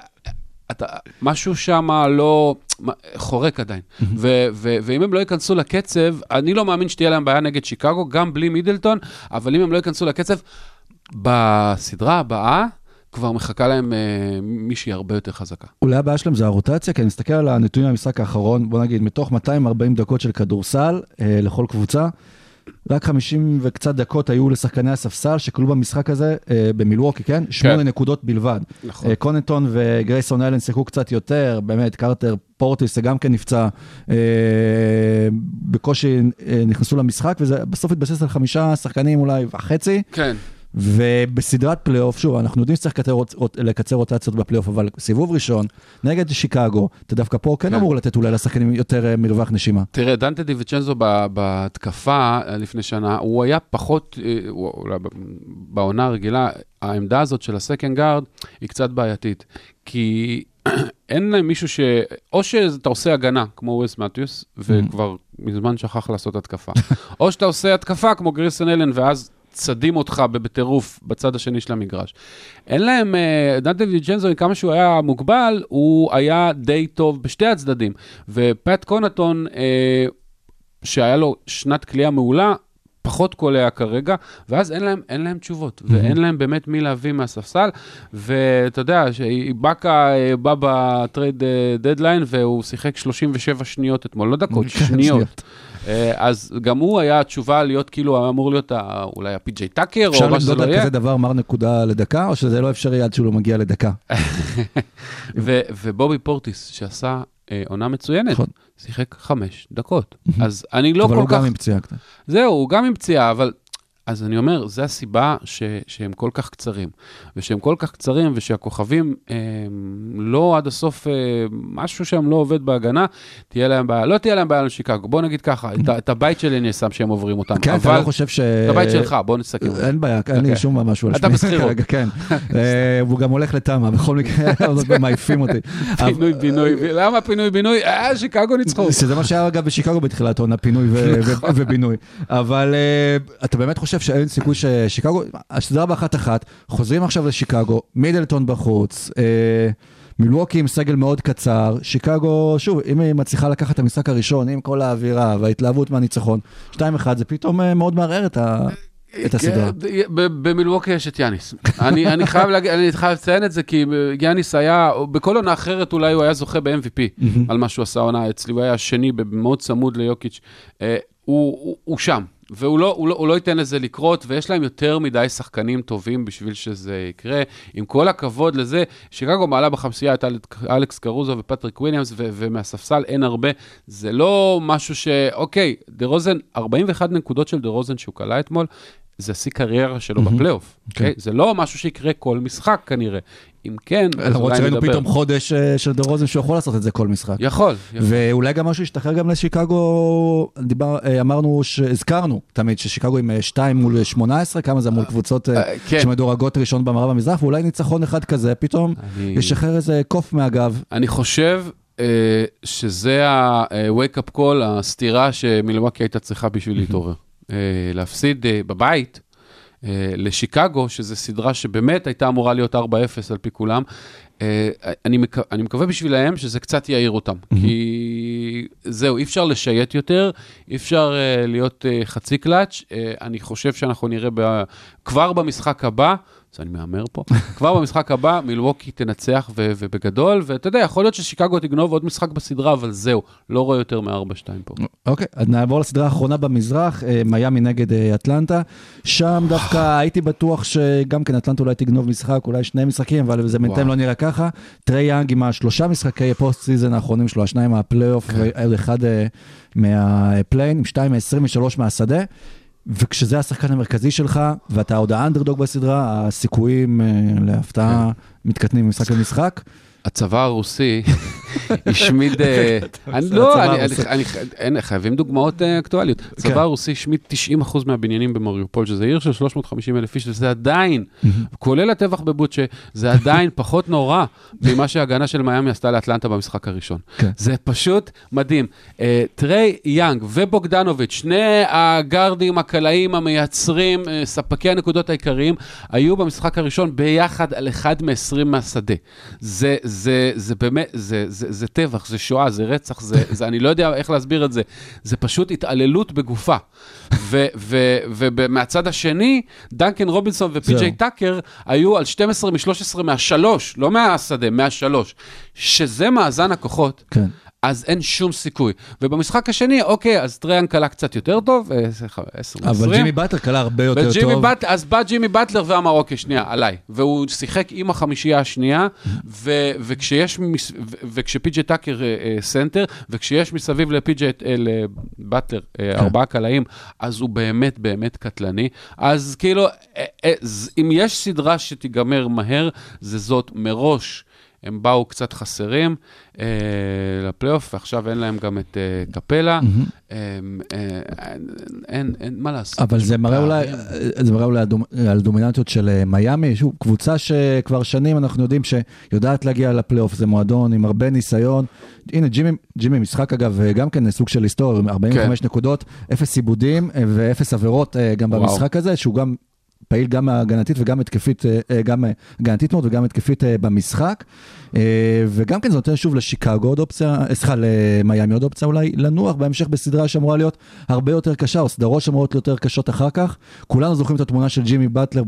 אתה, משהו שם לא חורק עדיין. ו- ו- ואם הם לא ייכנסו לקצב, אני לא מאמין שתהיה להם בעיה נגד שיקגו, גם בלי מידלטון, אבל אם הם לא ייכנסו לקצב, בסדרה הבאה כבר מחכה להם אה, מישהי הרבה יותר חזקה. אולי הבעיה שלהם זה הרוטציה, כי אני מסתכל על הנתונים במשחק האחרון, בוא נגיד, מתוך 240 דקות של כדורסל אה, לכל קבוצה, רק 50 וקצת דקות היו לשחקני הספסל שכלו במשחק הזה אה, במילווקי, כן? שמונה נקודות בלבד. נכון. אה, קוננטון וגרייסון אלן שיחקו קצת יותר, באמת, קרטר פורטיס, גם כן נפצע, אה, בקושי אה, נכנסו למשחק, וזה בסוף התבסס על חמישה שחקנים אולי וחצי. כן. ובסדרת פלייאוף, שוב, אנחנו יודעים שצריך לקצר, לקצר רוטציות בפלייאוף, אבל סיבוב ראשון, נגד שיקגו, אתה דווקא פה כן כן. אמור לתת אולי לשחקנים יותר אה, מרווח נשימה. תראה, דנטה דיוויצ'נזו ב- בהתקפה אה, לפני שנה, הוא היה פחות, אה, הוא- אולי בעונה הרגילה, העמדה הזאת של ה second guard היא קצת בעייתית. כי אין להם מישהו ש... או שאתה עושה הגנה, כמו וויס מתיוס, וכבר מזמן שכח לעשות התקפה. או שאתה עושה התקפה כמו גריסון אלן, ואז צדים אותך בטירוף בצד השני של המגרש. אין להם, אה, דנטה דיוויצ'נזו, עם כמה שהוא היה מוגבל, הוא היה די טוב בשתי הצדדים. ופט קונטון, אה, שהיה לו שנת כליאה מעולה, פחות קולע כרגע, ואז אין להם, אין להם תשובות, ואין להם באמת מי להביא מהספסל, ואתה יודע, שאיבאקה אה, בא בטרייד אה, דדליין, והוא שיחק 37 שניות אתמול, לא דקות, כן, שניות. אה, אז גם הוא היה התשובה להיות כאילו, אמור להיות אולי הפי.ג'יי טאקר, אפשר או מה שזה למדוד לא על יהיה. כזה דבר מר נקודה לדקה, או שזה לא אפשרי עד שהוא לא מגיע לדקה? ובובי פורטיס, שעשה אה, עונה מצוינת, נכון. שיחק חמש דקות. אז אני לא אבל כל הוא כך... גם עם פציעה קטנה. זהו, הוא גם עם פציעה, אבל... אז אני אומר, זו הסיבה ש, שהם כל כך קצרים. ושהם כל כך קצרים, ושהכוכבים אה, לא עד הסוף, אה, משהו שם לא עובד בהגנה, תהיה להם בעיה. לא תהיה להם בעיה לשיקגו. בוא נגיד ככה, את, את הבית שלי אני שם שהם עוברים אותם. כן, אתה אבל... לא חושב ש... את הבית שלך, בוא נסכם. אין בעיה, אין לי. שום משהו על אתה שמי בשכירות. כרגע, כן. אה, והוא גם הולך לתמה, בכל מקרה, עוד פעם מעיפים אותי. פינוי בינוי, למה פינוי בינוי? אה, שיקגו ניצחו. שזה מה שהיה אגב בשיקגו בתחילת העונה, פינוי ו- ובינוי. אבל אתה באמת חושב שאין סיכוי ששיקגו, הסדרה באחת אחת, חוזרים עכשיו לשיקגו, מידלטון בחוץ, אה, מילווקי עם סגל מאוד קצר, שיקגו, שוב, אם היא מצליחה לקחת את המשחק הראשון עם כל האווירה וההתלהבות מהניצחון, 2-1 זה פתאום אה, מאוד מערער את ה- את הסדרה. כן, ב- במילווקי יש את יאניס. אני אני חייב להגיד, אני חייב לציין את זה, כי יאניס היה, בכל עונה אחרת אולי הוא היה זוכה ב-MVP על מה שהוא עשה עונה אצלי, הוא היה השני, מאוד צמוד ליוקיץ'. הוא, הוא, הוא שם, והוא לא, הוא, לא, הוא לא ייתן לזה לקרות, ויש להם יותר מדי שחקנים טובים בשביל שזה יקרה. עם כל הכבוד לזה, שיקגו מעלה בחמישייה את אלכס קארוסו ופטריק וויליאמס, ו- ומהספסל אין הרבה. זה לא משהו ש... אוקיי, דה רוזן, 41 נקודות של דה רוזן שהוא קלע אתמול, זה השיא קריירה שלו בפלייאוף. כן. אוקיי? זה לא משהו שיקרה כל משחק כנראה. אם כן, אז למרות אולי שראינו נדבר. פתאום חודש אה, של דה רוזן שהוא יכול לעשות את זה כל משחק. יכול, יכול. ואולי גם משהו ישתחרר גם לשיקגו, דיבר, אה, אמרנו, הזכרנו תמיד ששיקגו עם 2 מול 18, כמה זה מול קבוצות אה, אה, כן. שמדורגות ראשון במערב המזרח, ואולי ניצחון אחד כזה, פתאום אני- ישחרר איזה קוף מהגב. אני חושב אה, שזה ה-wake up call, הסתירה שמילווקי הייתה צריכה בשביל להתעורר. אה, להפסיד אה, בבית אה, לשיקגו, שזו סדרה שבאמת הייתה אמורה להיות 4-0 על פי כולם. אה, אני, מק... אני מקווה בשבילהם שזה קצת יעיר אותם, כי זהו, אי אפשר לשייט יותר, אי אפשר uh, להיות חצי קלאץ'. אני חושב שאנחנו נראה ב... כבר במשחק הבא, אז אני מהמר פה, כבר במשחק הבא מילווקי תנצח ו... ובגדול, ואתה יודע, יכול להיות ששיקגו תגנוב עוד משחק בסדרה, אבל זהו, לא רואה יותר מ-4-2 פה. אוקיי, אז נעבור לסדרה האחרונה במזרח, אה, מיאמי נגד אה, אטלנטה. שם דווקא הייתי בטוח שגם כן אטלנטה אולי תגנוב משחק, אולי שני משחקים, אבל זה בינתיים. לא נראה ככה. טרי יאנג עם השלושה משחקי post season האחרונים שלו, השניים מהפלייאוף, ואחד אה, מה play-in, עם שתיים מ-23 מהשדה. וכשזה השחקן המרכזי שלך, ואתה עוד האנדרדוג בסדרה, הסיכויים אה, להפתעה מתקטנים ממשחק למשחק. הצבא הרוסי השמיד, לא, חייבים דוגמאות אקטואליות. הצבא הרוסי השמיד 90% מהבניינים במריופול, שזה עיר של 350 אלף איש, וזה עדיין, כולל הטבח בבוצ'ה, זה עדיין פחות נורא ממה שההגנה של מיאמי עשתה לאטלנטה במשחק הראשון. כן. זה פשוט מדהים. אה, טריי יאנג ובוגדנוביץ', שני הגארדים, הקלעים, המייצרים, אה, ספקי הנקודות העיקריים, היו במשחק הראשון ביחד על אחד מ-20 מהשדה. זה, זה, זה באמת, זה, זה, זה טבח, זה שואה, זה רצח, זה, זה, אני לא יודע איך להסביר את זה. זה פשוט התעללות בגופה. ומהצד השני, דנקן רובינסון ופי.ג'יי. טאקר היו על 12 מ-13 מהשלוש, לא מהשדה, מהשלוש. שזה מאזן הכוחות. כן. אז אין שום סיכוי. ובמשחק השני, אוקיי, אז טרה יאנג קלע קצת יותר טוב, אה, סליחה, 10 מ-20. אבל ג'ימי באטלר קלע הרבה יותר טוב. באטלר, אז בא ג'ימי באטלר ואמר, אוקיי, שנייה, עליי. והוא שיחק עם החמישייה השנייה, ו- וכשיש, מס- ו- וכשפי.ג'י טאקר אה, אה, סנטר, וכשיש מסביב לפי.ג'י, אה, לבטלר, אה, כן. ארבעה קלעים, אז הוא באמת באמת קטלני. אז כאילו, אה, אה, ז- אם יש סדרה שתיגמר מהר, זה זאת מראש. הם באו קצת חסרים אה, לפלייאוף, ועכשיו אין להם גם את אה, קפלה. אה, אה, אין, אין, אין מה לעשות. אבל זה מראה אולי, זה מראה אולי על דומ- על דומיננטיות של אה, מיאמי, שוב, קבוצה שכבר שנים אנחנו יודעים שיודעת להגיע לפלייאוף, זה מועדון עם הרבה ניסיון. הנה, ג'ימי, ג'ימי משחק אגב, אה, גם כן סוג של היסטוריה, עם 45 נקודות, אפס עיבודים אה, ואפס עבירות אה, גם וואו. במשחק הזה, שהוא גם פעיל גם הגנתית וגם התקפית, אה, אה, גם הגנתית מאוד וגם התקפית אה, במשחק. וגם כן זה נותן שוב לשיקגו עוד אופציה, סליחה, למיאמי עוד אופציה אולי לנוח בהמשך בסדרה שאמורה להיות הרבה יותר קשה, או סדרות שאמורות להיות יותר קשות אחר כך. כולנו זוכרים את התמונה של ג'ימי באטלר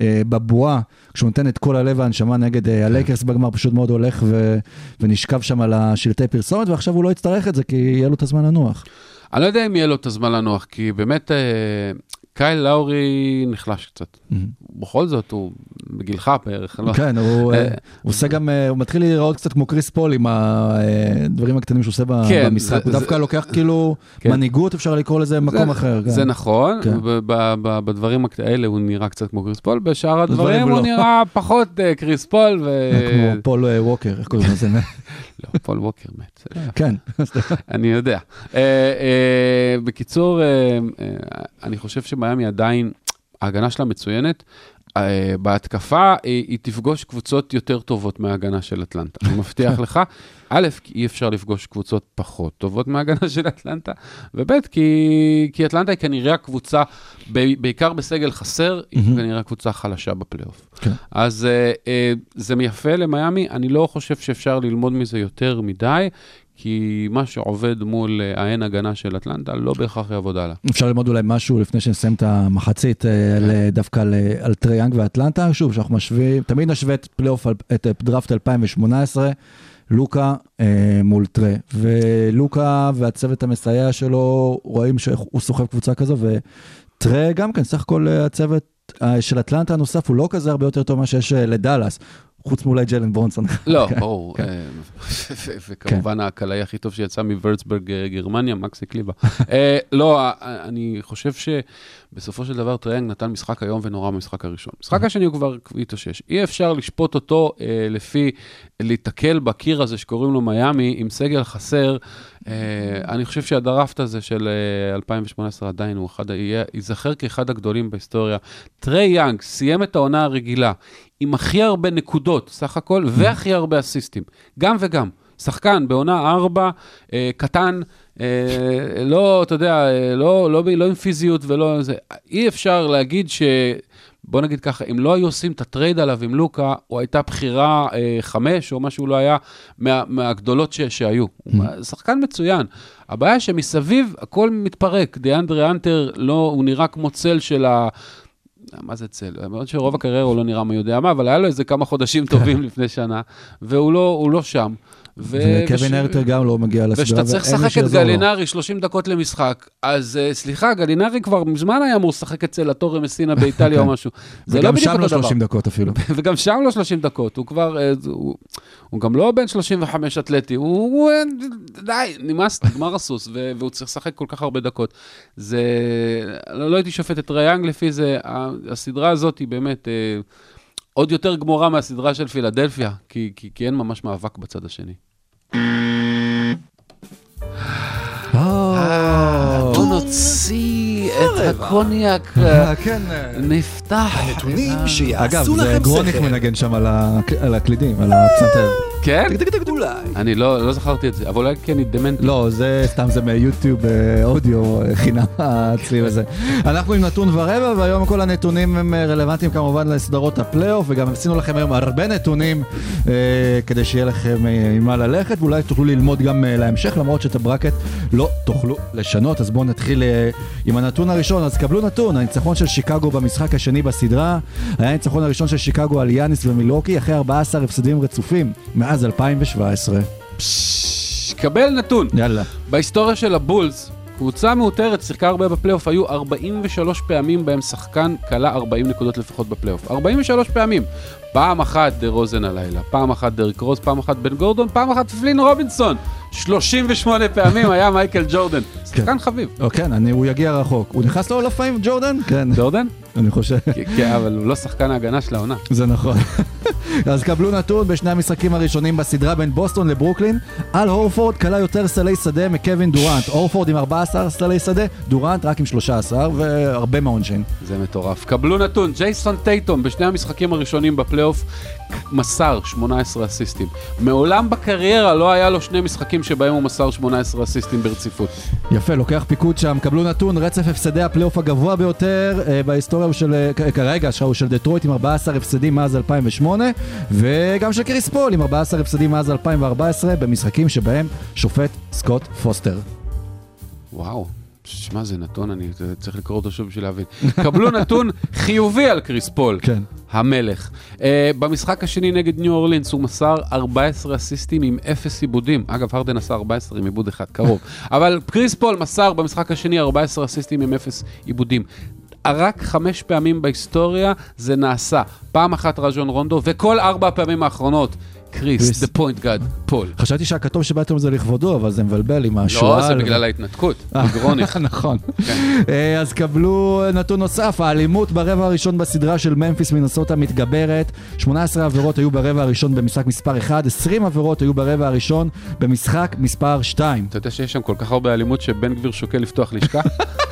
בבועה, כשהוא נותן את כל הלב והנשמה נגד הלייקרס בגמר, פשוט מאוד הולך ו- ונשכב שם על השלטי פרסומת, ועכשיו הוא לא יצטרך את זה, כי יהיה לו את הזמן לנוח. אני לא יודע אם יהיה לו את הזמן לנוח, כי באמת קייל לאורי נחלש קצת. בכל זאת, הוא בגילך בערך. לא? כן, הוא, אה, אה, עושה גם, אה, הוא מתחיל להיראות קצת כמו קריס פול עם הדברים הקטנים שהוא עושה כן, במשחק. זה- הוא דווקא זה- לוקח כאילו כן. מנהיגות, אפשר לקרוא לזה במקום זה- אחר. זה כן. נכון, ב- ב- בדברים האלה הוא נראה קצת כמו קריס פול, בשאר הדברים הוא לא. נראה פחות קריס פול. כמו פול ווקר, איך קוראים לזה? לא, פול ווקר מת. כן. אני יודע. Uh, uh, בקיצור, uh, אני חושב שמיאמי עדיין, ההגנה שלה מצוינת. Uh, בהתקפה היא, היא תפגוש קבוצות יותר טובות מההגנה של אטלנטה, אני מבטיח לך. א', כי אי אפשר לפגוש קבוצות פחות טובות מההגנה של אטלנטה, וב', כי, כי אטלנטה היא כנראה הקבוצה, ב- בעיקר בסגל חסר, היא. כנראה הקבוצה החלשה בפלייאוף. כן. אז uh, uh, זה יפה למיאמי, אני לא חושב שאפשר ללמוד מזה יותר מדי, כי מה שעובד מול אה, האין הגנה של אטלנטה לא בהכרח יעבוד הלאה. אפשר ללמוד אולי משהו לפני שנסיים את המחצית, אה, ל- דווקא על- על טריי יאנג ואטלנטה, שוב, שאנחנו משווים, תמיד נשווה את פלייאוף, את אה, דראפט 2018, לוקה אה, מול טריי. ולוקה והצוות המסייע שלו רואים שהוא סוחב קבוצה כזו, וטריי גם כן, סך הכל אה, הצוות אה, של אטלנטה הנוסף הוא לא כזה הרבה יותר טוב ממה שיש אה, לדאלאס. חוץ מאולי ג'יילן ברונסון. לא, כן, ברור. כן. אה, וכמובן הקלעי הכי טוב שיצא מוורצברג, אה, גרמניה, מקסי קליבה. אה, לא, אני חושב שבסופו של דבר טריי יאנג נתן משחק איום ונורא במשחק הראשון. משחק השני הוא כבר התאושש. אי אפשר לשפוט אותו לפי להיתקל בקיר הזה שקוראים לו מיאמי עם סגל חסר. אני חושב שהדראפט הזה של אה, 2018 עדיין הוא אחד, ייזכר כאחד הגדולים בהיסטוריה. טריי יאנג סיים את העונה הרגילה עם הכי הרבה נקודות סך הכל, והכי הרבה אסיסטים. גם וגם. שחקן בעונה ארבע, אה, קטן, אה, לא, אתה יודע, אה, לא, לא, ב- לא עם פיזיות ולא זה. אי אפשר להגיד ש... בוא נגיד ככה, אם לא היו עושים את הטרייד עליו עם לוקה, הוא הייתה בחירה אה, חמש, או מה שהוא לא היה, מה, מהגדולות ש, שהיו. הוא שחקן מצוין. הבעיה שמסביב הכל מתפרק. דיאנדרה האנטר, לא, הוא נראה כמו צל של ה... מה זה צל? למרות שרוב הקריירה הוא לא נראה מי יודע מה, אבל היה לו איזה כמה חודשים טובים לפני שנה, והוא לא, לא שם. וקווין הרטר גם לא מגיע לסדרה. ושאתה צריך לשחק את. גלינרי 30 דקות למשחק, אז uh, סליחה, גלינרי כבר מזמן היה אמור לשחק אצל אטורה מסינה באיטליה או משהו. זה לא וגם בדיוק שם לא אותו דבר. 30 דקות אפילו. וגם שם לא 30 דקות, הוא כבר, אה, הוא, גם לא בן 35 אתלטי, הוא, אה, די, נמאס, נגמר הסוס, והוא צריך לשחק כל כך הרבה דקות. זה, לא, לא הייתי שופט את ריאנג לפי זה, הסדרה הזאת היא באמת אה, עוד יותר גמורה מהסדרה של פילדלפיה, כי, כי, כי אין ממש מאבק בצד השני. אה, בוא נוציא את הקוניאק, אה, כן. נפתח. נתונים אגב, שיעשו זה לכם גרוניק שכל. מנגן שם על ה- על הקלידים, על הפסנתר. כן? אולי. אני לא, לא זכרתי את זה, אבל אולי כי אני דמנטי. לא, זה סתם, זה מיוטיוב אה, אודיו אה, חינם הצליל הזה. אנחנו עם נתון ורבע, והיום כל הנתונים הם אה, רלוונטיים כמובן לסדרות הפלייאוף, וגם עשינו לכם היום הרבה נתונים אה, כדי שיהיה לכם עם מה ללכת, ואולי תוכלו ללמוד גם להמשך, למרות שאת הברקט לא תוכלו לשנות. אז בואו נתחיל אה, עם הנתון הראשון. אז קבלו נתון, הניצחון של שיקגו במשחק השני בסדרה, היה הניצחון הראשון של שיקגו על יאניס ומילוקי, אחרי 14 הפסדים רצופים, מאז 2017. פש, קבל נתון. יאללה. בהיסטוריה של הבולס, קבוצה מעוטרת, שיחקה הרבה בפלייאוף, היו 43 פעמים בהם שחקן קלע 40 נקודות לפחות בפלייאוף. 43 פעמים. פעם אחת דרוזן הלילה, פעם אחת דריק רוז, פעם אחת בן גורדון, פעם אחת פלין רובינסון. 38 פעמים היה מייקל ג'ורדן. שחקן חביב. או כן, אני, הוא יגיע רחוק. הוא נכנס לו לפעמים, ג'ורדן? כן, ג'ורדן? אני חושב. כן, אבל הוא לא שחקן ההגנה של העונה. זה נכון. אז קבלו נתון בשני המשחקים הראשונים בסדרה בין בוסטון לברוקלין. אל הורפורד קלע יותר סלי שדה מקווין דורנט. הורפורד עם 14 סלי שדה, דורנט רק עם 13 והרבה מהעונשין. זה מטורף. קבלו נתון, ג'ייסון טייטום בשני המשחקים הראשונים בפלייאוף מסר 18 אסיסטים. מעולם בקריירה לא היה לו שני משחקים שבהם הוא מסר 18 אסיסטים ברציפות. יפה, לוקח פיקוד שם. קבלו נתון, רצף הפסדי הפלייאוף הגבוה ביותר אה, בהיסטוריה הוא של, אה, כרגע, הוא של דטרויט עם 14 הפסדים מאז 2008, וגם של קריס פול עם 14 הפסדים מאז 2014, במשחקים שבהם שופט סקוט פוסטר. וואו, שמע, זה נתון, אני צריך לקרוא אותו שוב בשביל להבין. קבלו נתון חיובי על קריס פול. כן. המלך. Uh, במשחק השני נגד ניו אורלינס הוא מסר 14 אסיסטים עם 0 איבודים. אגב, הרדן עשה 14 עם איבוד אחד, קרוב. אבל קריס פול מסר במשחק השני 14 אסיסטים עם 0 איבודים. רק חמש פעמים בהיסטוריה זה נעשה. פעם אחת רייג'ון רונדו, וכל ארבע הפעמים האחרונות, קריס, the point God, פול. חשבתי שהכתוב שבאתם זה לכבודו, אבל זה מבלבל עם השועל. לא, זה בגלל ההתנתקות, גרוניך. נכון. אה, אז קבלו נתון נוסף, האלימות ברבע הראשון בסדרה של ממפיס מנסוטה מתגברת. 18 עבירות היו ברבע הראשון במשחק מספר 1, 20 עבירות היו ברבע הראשון במשחק מספר 2. אתה יודע שיש שם כל כך הרבה אלימות שבן גביר שוקל לפתוח לשכה?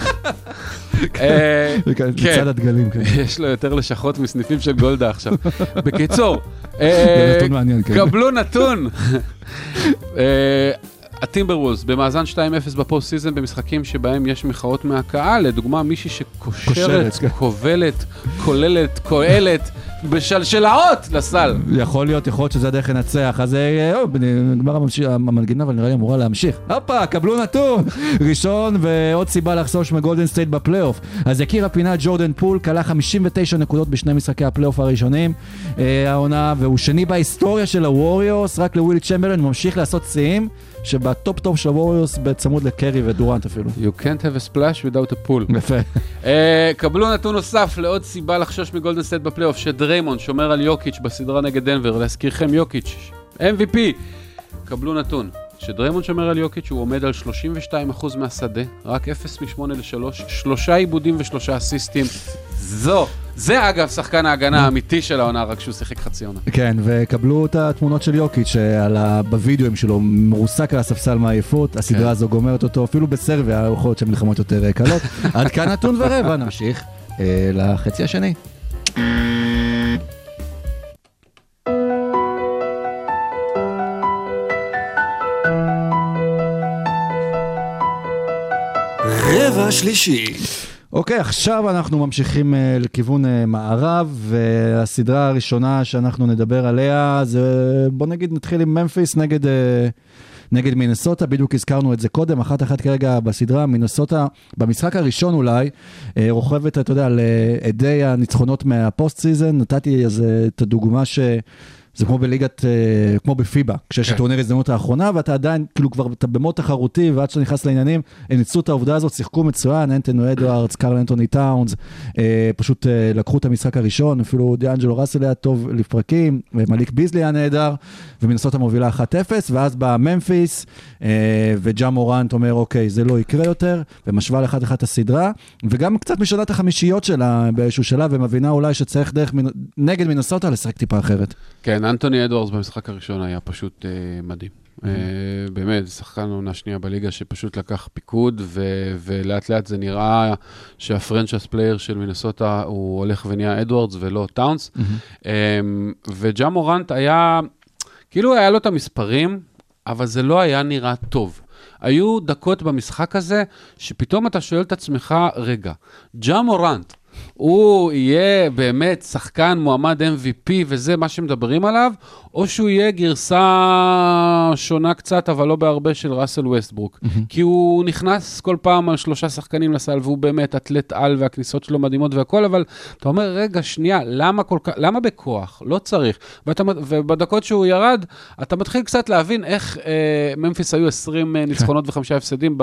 אה, כן. מצד הדגלים, כן. יש לו יותר לשכות מסניפים של גולדה עכשיו. בקיצור, אה, כן. קבלו נתון. הטימברוולבס במאזן 2-0 בפוסט סיזן במשחקים שבהם יש מחאות מהקהל, לדוגמה מישהי שקושרת, קושרת, כן. כובלת, כוללת, כועלת, בשלשלאות לסל. יכול להיות, יכול להיות שזה הדרך לנצח, אז אה, אה, נגמר המנגינה, אבל נראה לי אמורה להמשיך. הופה, קבלו נתון! ראשון ועוד סיבה לחשוש מגולדן סטייט בפלייאוף. אז יקיר הפינה ג'ורדן פול קלע 59 נקודות בשני משחקי הפלייאוף הראשונים אה, העונה, והוא שני בהיסטוריה של הווריורס, רק לווילט צ'מברלין ממשיך לעשות שיאים, שבטופ טופ של הווריורס בצמוד לקרי ודורנט אפילו. You can't have a splash without a Poole. יפה. אה, קבלו נתון נוסף לעוד סיבה לחשוש מגולדן סטייט בפלייאוף, שדריימון שומר על יוקיץ' בסדרה נגד דנבר, להזכירכם יוקיץ', MVP. קבלו נתון, כשדריימון שומר על יוקיץ' הוא עומד על 32% מהשדה, רק 0 מ-8 ל-3, שלושה איבודים ושלושה אסיסטים. זו, זה אגב שחקן ההגנה האמיתי של העונה, רק שהוא שיחק חצי עונה. כן, וקבלו את התמונות של יוקיץ' שעל ה- בווידאוים שלו, מרוסק על הספסל מעייפות, הסדרה כן. הזו גומרת אותו, אפילו בסרביה, יכול להיות שהמלחמות יותר אה, קלות. עד כאן נתון ורבע, נמשיך אה, לחצי השני. רבע שלישי. אוקיי, עכשיו אנחנו ממשיכים אה, לכיוון אה, מערב, והסדרה הראשונה שאנחנו נדבר עליה זה, בוא נגיד נתחיל עם ממפיס נגד, אה, נגד מינסוטה, בדיוק הזכרנו את זה קודם, אחת אחת כרגע בסדרה, מינסוטה במשחק הראשון אולי, אה, רוכבת, אתה יודע, על הניצחונות מה post season, נתתי אז אה, את הדוגמה ש... זה כמו בליגת, אה, כמו בפיבה, כשיש כן. את טורניר הזדמנות האחרונה, ואתה עדיין, כאילו כבר, אתה ב mode תחרותי, ועד שאתה נכנס לעניינים, הם ניצלו את העובדה הזאת, שיחקו מצוין, אנטוני אדוארדס, קרל אנטוני טאונס, אה, פשוט אה, לקחו את המשחק הראשון, אפילו דיאנג'לו ראסל היה טוב לפרקים, ומליק ביזלי היה נהדר, ומינסוטה מובילה 1-0, ואז בא ממפיס, אה, וג'ה מורנט אומר, אוקיי, זה לא יקרה יותר, ומשווה לאחת אחת את הסדרה, וגם קצת משנה את החמישיות שלה באיזשהו שלב, ומבינה אולי שצריך דרך, נגד מינסוטה לשחק טיפה אחרת. כן, אנטוני אדוארדס במשחק הראשון היה פשוט אה, מדהים. אה, באמת, שחקן עונה שנייה בליגה שפשוט לקח פיקוד, ו- ולאט לאט זה נראה שה franchise player של מינסוטה הוא הולך ונהיה אדוארדס ולא טאונס. אה, וג'ה מורנט היה, כאילו היה לו את המספרים, אבל זה לא היה נראה טוב. היו דקות במשחק הזה, שפתאום אתה שואל את עצמך, רגע, ג'ה מורנט, הוא יהיה באמת שחקן מועמד MVP וזה מה שמדברים עליו, או שהוא יהיה גרסה שונה קצת, אבל לא בהרבה של ראסל ווסטברוק. כי הוא נכנס כל פעם על שלושה שחקנים לסל, והוא באמת אתלט על, והכניסות שלו מדהימות והכל, אבל אתה אומר, רגע, שנייה, למה כל כך, למה בכוח? לא צריך. ואתה, ובדקות שהוא ירד, אתה מתחיל קצת להבין איך אה, ממפיס היו 20 אה, ניצחונות וחמישה הפסדים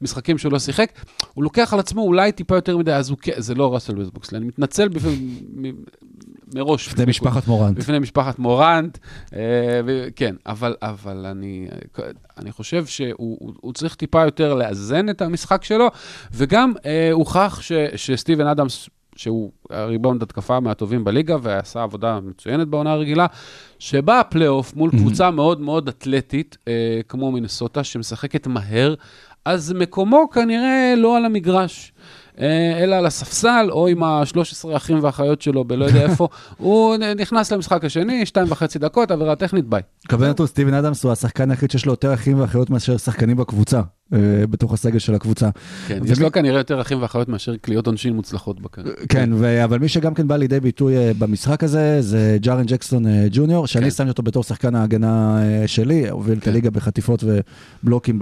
במשחקים שהוא לא שיחק. הוא לוקח על עצמו אולי טיפה יותר מדי, אז הוא כן, זה לא ראסל ווסטברוק, אני מתנצל בפ- מראש. לפני משפחת מורנט. בפני משפחת מורנט, אה, כן, אבל, אבל אני, אני חושב שהוא הוא- הוא צריך טיפה יותר לאזן את המשחק שלו, וגם אה, הוכח ש, שסטיבן אדמס, שהוא הריבאונד התקפה מהטובים בליגה, ועשה עבודה מצוינת בעונה הרגילה, שבא הפלייאוף מול קבוצה מאוד מאוד אתלטית, אה, כמו מינסוטה, שמשחקת מהר, אז מקומו כנראה לא על המגרש. אה, אלא על הספסל, או עם ה-13 אחים ואחיות שלו בלא יודע איפה, הוא נכנס למשחק השני, שתיים וחצי דקות, עבירה טכנית, ביי. קבל סטיבן אדמס הוא השחקן היחיד שיש לו יותר אחים ואחיות מאשר שחקנים בקבוצה, בתוך הסגל של הקבוצה. כן, ומי- יש לו כנראה יותר אחים ואחיות מאשר קליעות עונשין מוצלחות בקריירה. כן, ו- אבל מי שגם כן בא לידי ביטוי אה, במשחק הזה, זה ג'ארן ג'קסון אה, ג'וניור, שאני כן. שמתי אותו בתור שחקן ההגנה אה, שלי, הוביל את כן. הליגה בחטיפות ובלוקים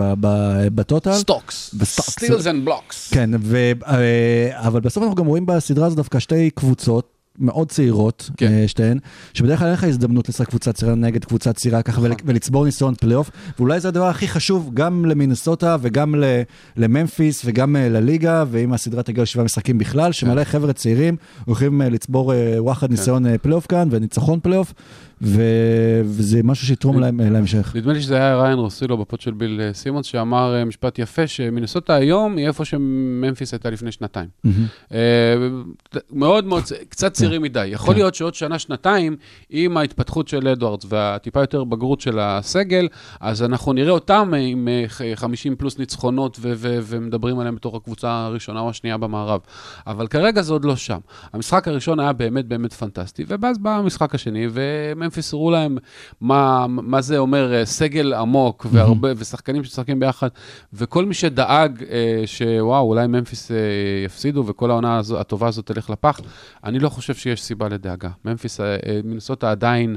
ב total. stocks. steals and blocks. כן, ו- אה, אבל בסוף אנחנו גם רואים בסדרה הזו דווקא שתי קבוצות. מאוד צעירות, כן. כן. שתיהן, שבדרך כלל אין לך הזדמנות לשחק קבוצה צעירה נגד קבוצה צעירה ככה ול- ולצבור ניסיון פלייאוף, ואולי זה הדבר הכי חשוב גם למינסוטה וגם לממפיס וגם אה, לליגה, ואם הסדרה תגיע לשבעה משחקים בכלל, שמלא חבר'ה צעירים הולכים אה, לצבור אה, וואחד ניסיון אה, פלייאוף כאן וניצחון פלייאוף, וזה משהו שיתרום להם אה, להמשך. נדמה לי שזה היה ראיין רוסילו ב pod של ביל אה, סימונס, שאמר אה, משפט יפה, שמינסוטה היום היא איפה שממפיס הייתה לפני שנתיים. מאוד מאוד, קצת צעירים מדי. יכול כן. להיות שעוד שנה, שנתיים, עם ההתפתחות של אדוארדס והטיפה יותר בגרות של הסגל, אז אנחנו נראה אותם עם אה, ח- 50 פלוס ניצחונות ומדברים עליהם בתור הקבוצה הראשונה או השנייה במערב. אבל כרגע זה עוד לא שם. המשחק הראשון היה באמת באמת פנטסטי, ואז בא המשחק השני, וממפיס ממפיס הראו להם מה, מה זה אומר אה, סגל עמוק והרבה, ושחקנים שמשחקים ביחד, וכל מי שדאג אה, שוואו, אולי ממפיס אה, יפסידו וכל העונה הזו, הטובה הזאת תלך לפח, אני לא חושב שיש סיבה לדאגה. ממפיס, אה, אה, מינסוטה עדיין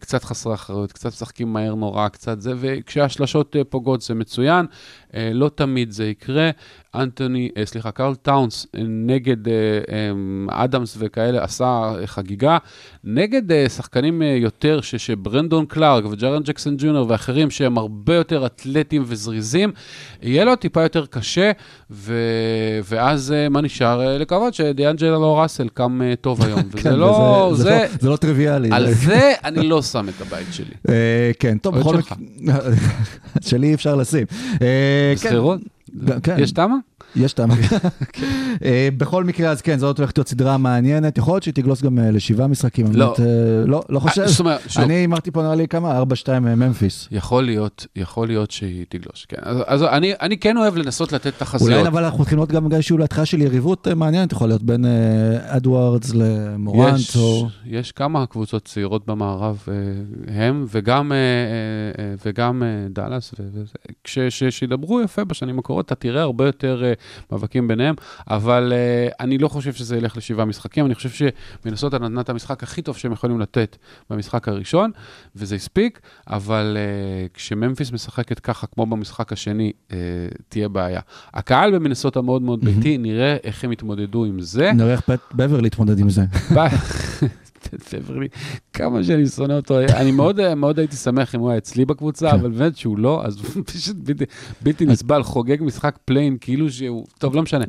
קצת חסרי אחריות, קצת משחקים מהר נורא, קצת זה, וכשהשלשות אה, פוגעות זה מצוין, אה, לא תמיד זה יקרה. אנטוני, אה, סליחה, קרל טאונס אה, נגד אה, אה, אדמס וכאלה עשה אה, חגיגה. נגד אה, שחקנים אה, יותר, ש, שברנדון קלארק וג'רן ג'קסון ג'וניור ואחרים שהם הרבה יותר אתלטים וזריזים, יהיה לו טיפה יותר קשה, ו, ואז אה, מה נשאר? אה, לקוות שדיאנג'לו ראסל קם אה, טוב היום. וזה כן, לא, וזה- זה, זה לא- זה לא טריוויאלי. על זה- זה אני לא שם את הבית שלי. אה, כן, טוב, בכל. מקרה, שלי אי אפשר לשים. אה, כן, בשכירות? כן. יש תמה? יש טעם. אה, בכל מקרה, אז כן, זאת הולכת להיות סדרה מעניינת. יכול להיות שהיא תגלוס גם אה, לשבעה משחקים. לא. באמת, אה, לא, לא חושב. זאת אומרת, שוב. אני הימרתי פה נראה לי כמה? 4-2 ממפיס. יכול להיות, יכול להיות שהיא תגלוש, כן. אז, אז אני, אני כן אוהב לנסות לתת תחזיות. אולי אבל אנחנו לראות גם איזשהו להתחלה של יריבות מעניינת, יכול להיות בין אדוארדס למורנט, יש, או... יש כמה קבוצות צעירות במערב, הם וגם, וגם דאלאס, ו- וזה. כש- ש- שידברו יפה בשנים הקרובות, אתה תראה הרבה יותר אה, מאבקים ביניהם, אבל אה, אני לא חושב שזה ילך לשבעה משחקים, אני חושב שמנסות נתנה את המשחק הכי טוב שהם יכולים לתת במשחק הראשון, וזה הספיק, אבל אה, כשממפיס משחקת ככה, כמו במשחק השני, אה, תהיה בעיה. הקהל במינסוטה מאוד מאוד ביתי, נראה איך הם יתמודדו עם זה. נראה איך בברלי יתמודד עם זה. בברלי, כמה שאני שונא אותו, אני מאוד, מאוד הייתי שמח אם הוא היה אצלי בקבוצה, אבל באמת שהוא לא, אז פשוט בלתי, בלתי נסבל, חוגג משחק play-in, כאילו שהוא, טוב, לא משנה.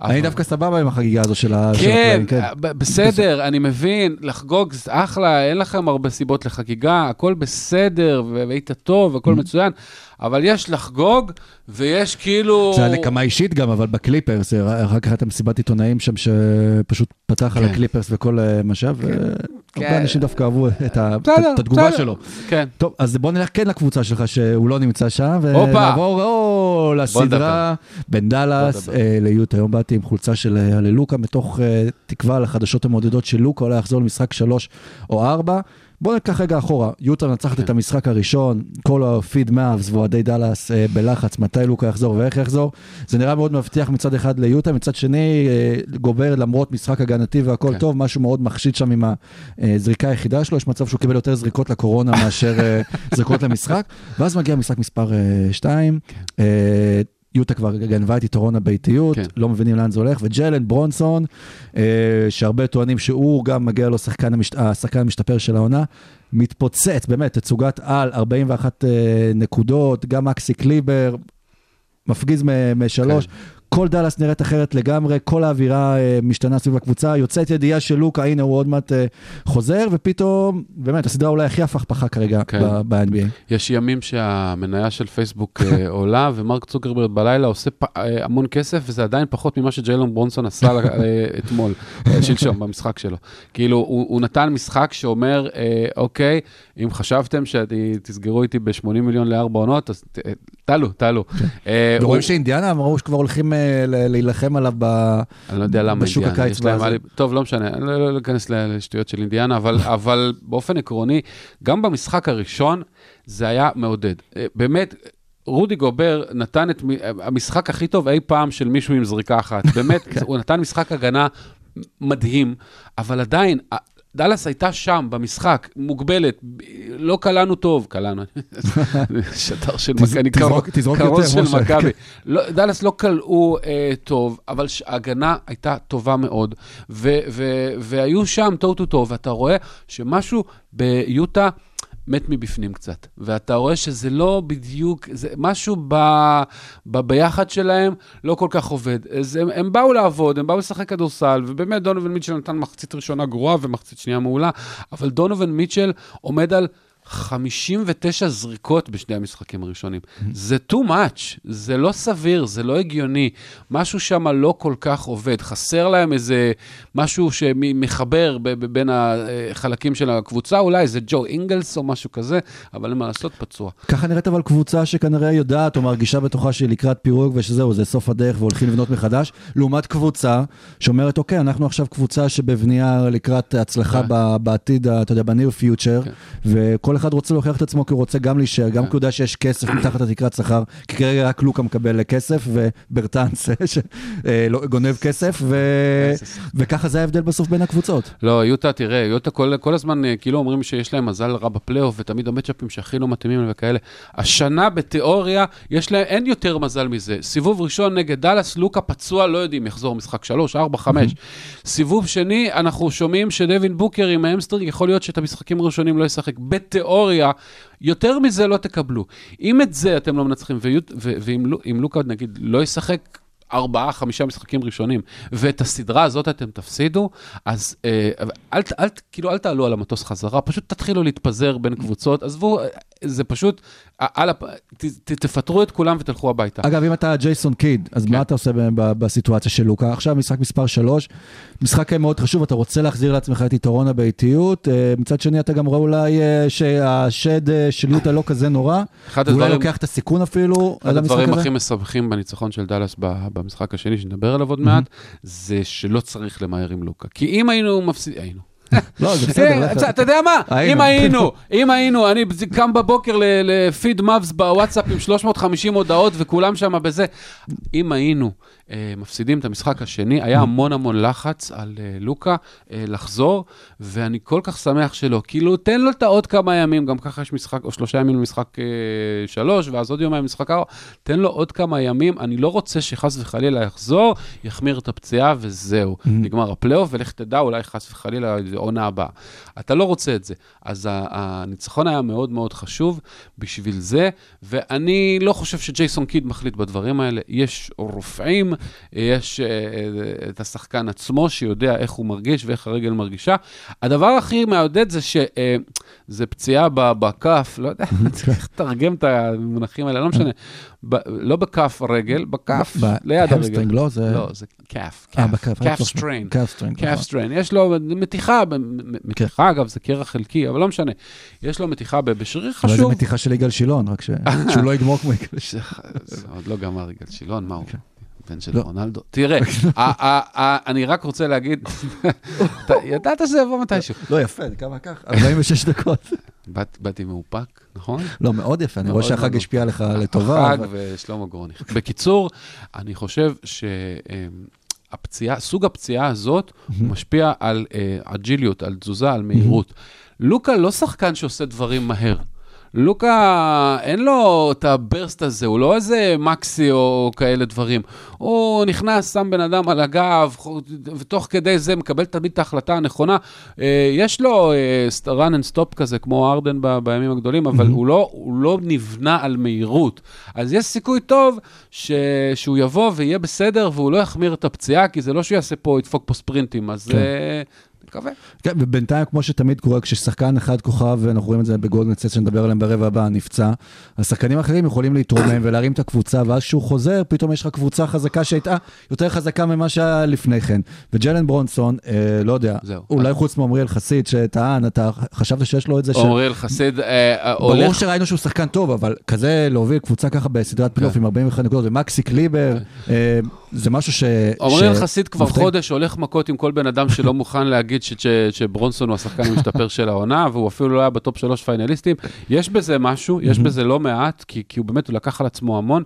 אבל- אני דווקא סבבה עם החגיגה הזו של ה... של כן, ה play-in, ב- בסדר, אני מבין, לחגוג זה אחלה, אין לכם הרבה סיבות לחגיגה, הכל בסדר, והיית טוב, הכל מצוין, אבל יש לחגוג, ויש כאילו... זה היה נקמה אישית גם, אבל בקליפרס, אה, אחר כך הייתה מסיבת עיתונאים שם שפשוט פתח כן. על הקליפרס וכל אה, משאב, כן. והרבה כן. אנשים דווקא אהבו את, ה... בסדר, את התגובה שלו. כן. טוב, אז בוא נלך כן לקבוצה שלך, שהוא לא נמצא שם, ונעבור או, לסדרה בין דאלאס אה, ליוטה. היום באתי עם חולצה של הללוקה, מתוך תקווה לחדשות המעודדות של לוקה, אולי יחזור למשחק 3 או 4. בואו ניקח רגע אחורה, יוטה מנצחת כן. את המשחק הראשון, כל הפיד מאבס ואוהדי דאלאס אה, בלחץ, מתי לוקה יחזור ואיך יחזור. זה נראה מאוד מבטיח מצד אחד ליוטה, מצד שני אה, גובר למרות משחק הגנתי והכל כן. טוב, משהו מאוד מחשיד שם עם הזריקה היחידה שלו, יש מצב שהוא קיבל יותר זריקות לקורונה מאשר אה, זריקות למשחק. ואז מגיע משחק מספר 2, אה, כן. אה, יוטה כבר גנבה את יתרון הביתיות, כן. לא מבינים לאן זה הולך, וג'לן ברונסון, אה, שהרבה טוענים שהוא גם מגיע לו שחקן המש... השחקן המשתפר של העונה, מתפוצץ, באמת, תצוגת על, 41 אה, נקודות, גם מקסי קליבר, מפגיז משלוש. כן. כל דאלאס נראית אחרת לגמרי, כל האווירה אה, משתנה סביב הקבוצה, יוצאת ידיעה של לוקה, הנה הוא עוד מעט אה, חוזר, ופתאום, באמת, הסדרה אולי הכי הפכפכה כרגע כן. ב- ב-NBA. יש ימים שהמניה של פייסבוק אה, עולה, ומרק צוקרברג בלילה עושה פ- אה, המון כסף, וזה עדיין פחות ממה שג'יילון ברונסון עשה אה, אתמול, אה, שלשום, במשחק שלו. כאילו, הוא, הוא נתן משחק שאומר, אה, אוקיי, אם חשבתם שתסגרו איתי ב-80 מיליון לארבע עונות, אז ת- תעלו, תעלו. אה, הוא- ורואים שאינדיאנה אמרו שכבר הולכים אה, להילחם עליו ב... אני לא יודע למה בשוק אינדיאנה, הקיץ להם. טוב, לא משנה, אני לא לא אכנס ל- לשטויות של אינדיאנה, אבל, אבל באופן עקרוני, גם במשחק הראשון זה היה מעודד. אה, באמת, רודי גובר נתן את המשחק הכי טוב אי פעם של מישהו עם זריקה אחת. באמת, כן. הוא נתן משחק הגנה מדהים, אבל עדיין... דאלאס הייתה שם במשחק, מוגבלת, לא קלענו טוב, קלענו, שטר של מכבי, יותר, של. מכבי. לא, דאלאס לא קלעו אה, טוב, אבל ההגנה הייתה טובה מאוד, והיו שם טו טו טו, ואתה רואה שמשהו ביוטה מת מבפנים קצת, ואתה רואה שזה לא בדיוק, זה משהו ב, ב, ביחד שלהם לא כל כך עובד. אז הם, הם באו לעבוד, הם באו לשחק כדורסל, ובאמת דונובין מיטשל נתן מחצית ראשונה גרועה ומחצית שנייה מעולה, אבל דונובין מיטשל עומד על 59 זריקות בשני המשחקים הראשונים. זה too much, זה לא סביר, זה לא הגיוני. משהו שם לא כל כך עובד. חסר להם איזה משהו שמחבר בין החלקים של הקבוצה, אולי איזה ג'ו אינגלס או משהו כזה, אבל אין מה לעשות, פצוע. ככה נראית אבל קבוצה שכנראה יודעת או מרגישה בתוכה שהיא לקראת פירוק ושזהו, זה סוף הדרך והולכים לבנות מחדש, לעומת קבוצה שאומרת, אוקיי, אנחנו עכשיו קבוצה שבבנייה לקראת הצלחה כן. בעתיד, אתה יודע, בניר פיוטר, כן. וכל אחד רוצה להוכיח את עצמו כי הוא רוצה גם להישאר, גם כן. כי הוא יודע שיש כסף מתחת לתקרת שכר, כי כרגע רק לוקה מקבל כסף, וברטנס גונב כסף, ו- איזה שחקן. וככה זה ההבדל בסוף בין הקבוצות. לא, יוטה, תראה, יוטה כל, כל הזמן אה, כאילו אומרים שיש להם מזל רע בפלייאוף, ותמיד המצ'אפים שהכי לא מתאימים וכאלה. השנה בתיאוריה, יש להם, אין יותר מזל מזה. סיבוב ראשון נגד דאלאס, לוקה פצוע, לא יודעים, יחזור משחק 3, 4, 5. סיבוב שני, אנחנו שומעים שדווין בוקר עם hamstring, יכול להיות שאת המשחקים הראשונים לא ישחק. בתיאוריה, יותר מזה לא תקבלו. אם את זה אתם לא מנצחים, ואם לו- אם לוקה, נגיד, לא ישחק ארבעה, חמישה משחקים ראשונים, ואת הסדרה הזאת אתם תפסידו, אז אה, אל, אל, ת- כאילו, אל תעלו על המטוס חזרה, פשוט תתחילו להתפזר בין קבוצות, עזבו, אה, זה פשוט, על, הפ- ת, תפטרו את כולם ותלכו הביתה. אגב, אם אתה ג'ייסון קיד, אז כן. מה אתה עושה בסיטואציה של לוקה? עכשיו משחק מספר 3, משחק מאוד חשוב, אתה רוצה להחזיר לעצמך את יתרון הביתיות, אה, מצד שני אתה גם רואה אולי אה, שהשד אה, של יוטה לא כזה נורא, אחד ואולי הדברים, לוקח את הסיכון אפילו אחד הדברים. הכי מסבכים בניצחון של דאלאס במשחק השני, שנדבר עליו עוד מעט, זה שלא צריך למהר עם לוקה. כי אם היינו מפסידים, היינו. לא, זה בסדר. אה, לא אתה יודע מה? אם היינו, אם היינו, אני קם בבוקר לפיד מאבס בוואטסאפ עם 350 הודעות וכולם שם בזה. אם היינו מפסידים את המשחק השני, היה המון המון לחץ על אה, לוקה אה, לחזור, ואני כל כך שמח שלא. כאילו, תן לו את העוד כמה ימים, גם ככה יש משחק, או שלושה ימים למשחק אה, שלוש, ואז עוד יומיים למשחק ארבע. תן לו עוד כמה ימים, אני לא רוצה שחס וחלילה יחזור, יחמיר את הפציעה וזהו. נגמר הפלייאוף, ולך תדע, אולי חס וחלילה זה עונה הבאה. אתה לא רוצה את זה. אז הניצחון היה מאוד מאוד חשוב בשביל זה, ואני לא חושב שג'ייסון קיד מחליט בדברים האלה. יש רופאים, יש אה, אה, את השחקן עצמו שיודע איך הוא מרגיש ואיך הרגל מרגישה. הדבר הכי מעודד זה שזה פציעה ב calf, לא יודע, צריך לתרגם את המונחים האלה, לא משנה. לא בכף הרגל, ב calf, ליד הרגל. hamstring, לא? זה- לא, זה calf, אה, calf, ב calf, calf strain. calf string. calf strain, יש לו מתיחה, מ- מתיחה אגב, זה קרח חלקי, אבל לא משנה. יש לו מתיחה בשריר אבל זה חשוב. מתיחה של יגאל שילון, רק שהוא לא יגמור כמו יגאל שילון. עוד לא גמר יגאל שילון, מה הוא? בן של לא. רונלדו. תראה, אני רק רוצה להגיד, ידעת שזה יבוא מתישהו. לא, יפה, זה כמה כך? 46 דקות. באת- באתי מאופק, נכון? לא, מאוד יפה, אני רואה שהחג. השפיע לך לטובה. החג ושלמה גורניך. בקיצור, אני חושב שהפציעה, סוג הפציעה הזאת, משפיע על אה, אג'יליות, על תזוזה, על מהירות. לוקה לא שחקן שעושה דברים מהר. לוקה, אין לו את הברסט הזה, הוא לא איזה מקסי או כאלה דברים. הוא נכנס, שם בן אדם על הגב, ותוך כדי זה מקבל תמיד את ההחלטה הנכונה. אה, יש לו אה, run and stop כזה, כמו ארדן ב- בימים הגדולים, אבל הוא לא, הוא לא נבנה על מהירות. אז יש סיכוי טוב ש... שהוא יבוא ויהיה בסדר, והוא לא יחמיר את הפציעה, כי זה לא שהוא יעשה פה, ידפוק פה ספרינטים, אז כן. אה, נקווה. כן, ובינתיים, כמו שתמיד קורה, כששחקן אחד כוכב, ואנחנו רואים את זה בגולדן סט שנדבר עליהם ברבע הבא, נפצע, השחקנים האחרים יכולים להתרומם ולהרים את הקבוצה, ואז כשהוא חוזר, פתאום יש לך קבוצה חזקה שהייתה יותר חזקה ממה שהיה לפני כן. וג'לן ברונסון, אה, לא יודע, זהו. אולי חוץ מעמריאל חסיד שטען, אתה חשבת שיש לו את זה ש... עומרי אלחסיד אה, ברור הולך... שראינו שהוא שחקן טוב, אבל כזה להוביל קבוצה ככה בסדרת פלייאוף עם 41 נקודות, ומקסי קליבר, אה, זה משהו ש... עומרי ש- אלחסיד כבר. חודש הולך מכות עם כל בן אדם שלא מוכן להגיד ש- ש- שברונסון הוא השחקן המשתפר של העונה, והוא אפילו לא היה ב top שלוש פיינליסטים. יש בזה משהו, יש בזה לא מעט, כי, כי הוא באמת, הוא לקח על עצמו המון,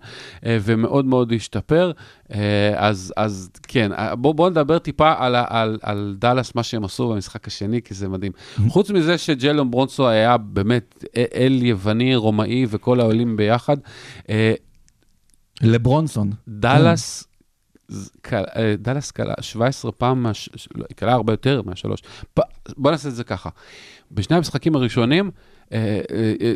אה, ומאוד מאוד השתפר. אה, אז, אז כן, אה, בואו בוא נדבר טיפה על, על, על דאלאס, מה שהם עשו במשחק השני, כי זה מדהים. חוץ מזה שג'לון ברונסו היה באמת אל יווני, רומאי וכל העולים ביחד, לברונסון. דאלאס, דאלאס קלה 17 פעם, מה- לא, קלה הרבה יותר מהשלוש. בוא נעשה את זה ככה. בשני המשחקים הראשונים, אה, אה, אה,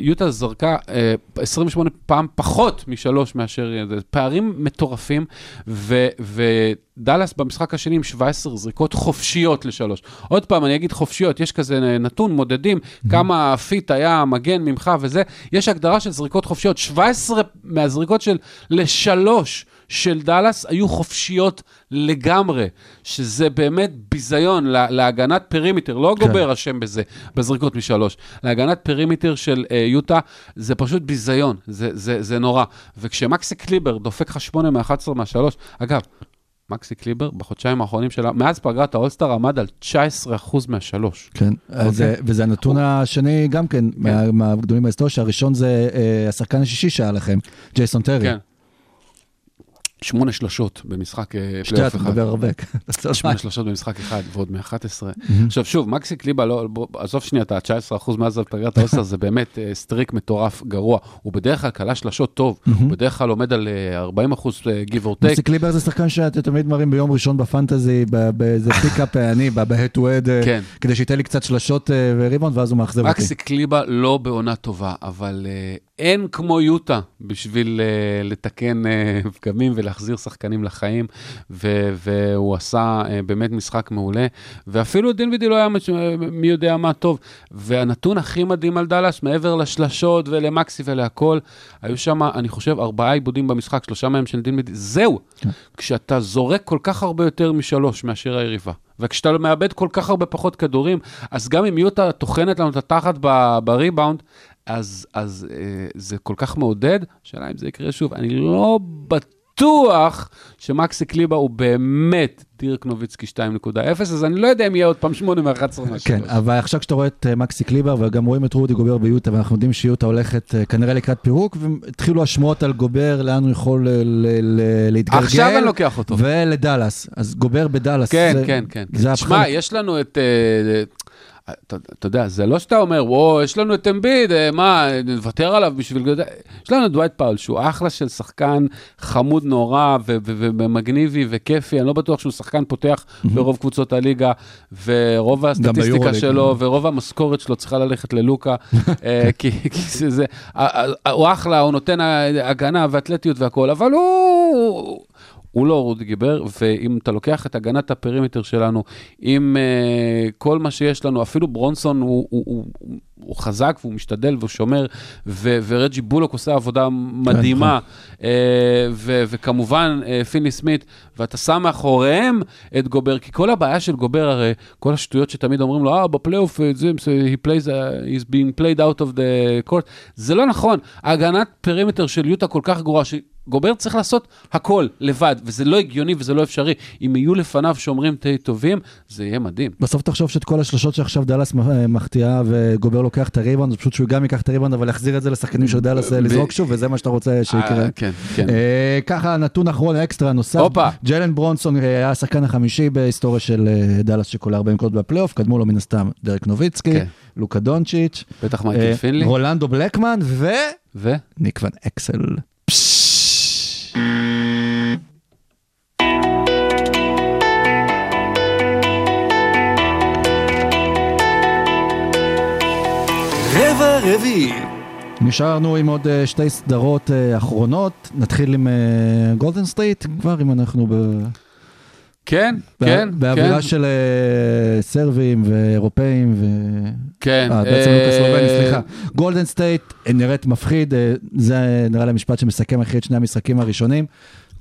יוטה זרקה אה, 28 פעם פחות משלוש מאשר, אה, פערים מטורפים, ו- ודאלאס במשחק השני עם 17 זריקות חופשיות לשלוש. עוד פעם, אני אגיד חופשיות, יש כזה נתון, מודדים, כמה feet היה מגן ממך וזה, יש הגדרה של זריקות חופשיות, 17 מהזריקות של לשלוש. של דאלאס היו חופשיות לגמרי, שזה באמת ביזיון לה, להגנת perimeter, לא כן. גובר אשם בזה, בזריקות משלוש. להגנת perimeter של אה, יוטה, זה פשוט ביזיון, זה, זה, זה נורא. וכשמקסי קליבר דופק לך 8 מ-11 מהשלוש, אגב, מקסי קליבר בחודשיים האחרונים שלה, מאז פגרת האולסטאר עמד על 19% מהשלוש. כן, אז, אה, וזה הנתון השני גם כן, מה- מהגדולים בהיסטוריה, שהראשון זה אה, השחקן השישי שהיה לכם, ג'ייסון טרי. כן. שמונה שלשות במשחק אה, שתי, פלייאוף אתה אחד. מדבר הרבה. תעשה שמונה שלושות במשחק אחד ועוד מ-11. עכשיו שוב, מקסי קליבר, לא, עזוב שנייה את ה-19% מאז פגרת האולסטאר, זה באמת אה, streak מטורף גרוע. הוא בדרך כלל קלע שלשות טוב, הוא בדרך כלל עומד על אה, 40% אה, give or take. מקסי קליבר זה שחקן שאתם תמיד מראים ביום ראשון בפנטזי, באיזה pickup עני, ב-head to head, כן. כדי שייתן לי קצת שלשות וריבאונד, ואז הוא מאכזב אותי. מקסי קליבה לא בעונה טובה, אבל אין כמו יוטה בשביל אה, לתקן אה, פגמים ולהחזיר שחקנים לחיים, ו- והוא עשה אה, באמת משחק מעולה, ואפילו דינווידי לא היה מש- מי יודע מה טוב. והנתון הכי מדהים על דאלאס, מעבר לשלשות ולמקסי ולהכל, היו שם, אני חושב, ארבעה עיבודים במשחק, שלושה מהם של דינבידי, זהו. כשאתה זורק כל כך הרבה יותר משלוש מאשר היריבה. וכשאתה מאבד כל כך הרבה פחות כדורים, אז גם אם יוטה טוחנת לנו את התחת בריבאונד, אז, אז אה, זה כל כך מעודד, השאלה אם זה יקרה שוב. אני לא בטוח שמקסי קליבה הוא באמת דירק נוביצקי 2.0, אז אני לא יודע אם יהיה עוד פעם 8 מ-11 מהשלוש. כן, אבל עכשיו כשאתה רואה את אה, מקסי קליבר, וגם רואים את רודי גובר ביוטה, ואנחנו יודעים שיוטה הולכת אה, כנראה לקראת פירוק, והתחילו השמועות על גובר, לאן הוא יכול אה, ל- ל- להתגלגל. עכשיו אני לוקח אותו. ולדאלאס. אז גובר בדאלאס. כן, זה- כן, כן. זה שמע, החלק- יש לנו את... אה, אתה יודע, זה לא שאתה אומר, וואו, יש לנו את אמביד, אה, מה, נוותר עליו בשביל... יש לנו את דווייט פאול, שהוא אחלה של שחקן חמוד נורא ומגניבי וכיפי, אני לא בטוח שהוא שחקן פותח ברוב קבוצות הליגה, ורוב הסטטיסטיקה שלו, כן. ורוב המשכורת שלו צריכה ללכת ללוקה, אה, כי זה... הוא אחלה, הוא נותן הגנה ואתלטיות והכול, אבל הוא... הוא לא רודי גובר, ואם אתה לוקח את הגנת הפרימטר שלנו, עם אה, כל מה שיש לנו, אפילו ברונסון הוא, הוא, הוא, הוא, חזק והוא משתדל והוא שומר, ו, ורג'י בולוק עושה עבודה מדהימה, אה, ו, וכמובן אה, פיני סמית, ואתה שם מאחוריהם את גובר, כי כל הבעיה של גובר, הרי כל השטויות שתמיד אומרים לו, אה, בפלייאוף, אה, he plays, uh, he's being played out of the court, זה לא נכון, ההגנת פרימטר של יוטה כל כך גרועה, ש... גובר צריך לעשות הכל לבד, וזה לא הגיוני וזה לא אפשרי. אם יהיו לפניו שומרים טובים, זה יהיה מדהים. בסוף תחשוב שאת כל השלשות שעכשיו דאלאס אה, מחטיאה וגובר לוקח את הריבאונד, זה פשוט שהוא גם ייקח את הריבאונד, אבל יחזיר את זה לשחקנים של דאלאס אה, לזרוק שוב, וזה מה שאתה רוצה שיקרה. אה, כן, כן. ככה, נתון אחרון, אקסטרה נוסף. ג'לן ברונסון היה השחקן החמישי בהיסטוריה של דאלאס שכל 40 נקודות בפלייאוף, קדמו לו מן הסתם דרק נוביצקי, כן. לוקה דונצ'יץ', בטח מייקל פינלי. רולנדו בלקמן ו? ון אקסל. רבע רביעי. נשארנו עם עוד אה, שתי סדרות אה, אחרונות, נתחיל עם גולדן סטייט, כבר אם אנחנו ב... כן, בא- כן, באווירה כן. של אה, סרבים ואירופאים ו... כן. אה, בעצם אה, לוקה סלובני, סליחה. גולדן סטייט אה, נראית מפחיד, אה, זה נראה לי המשפט שמסכם הכי את שני המשחקים הראשונים.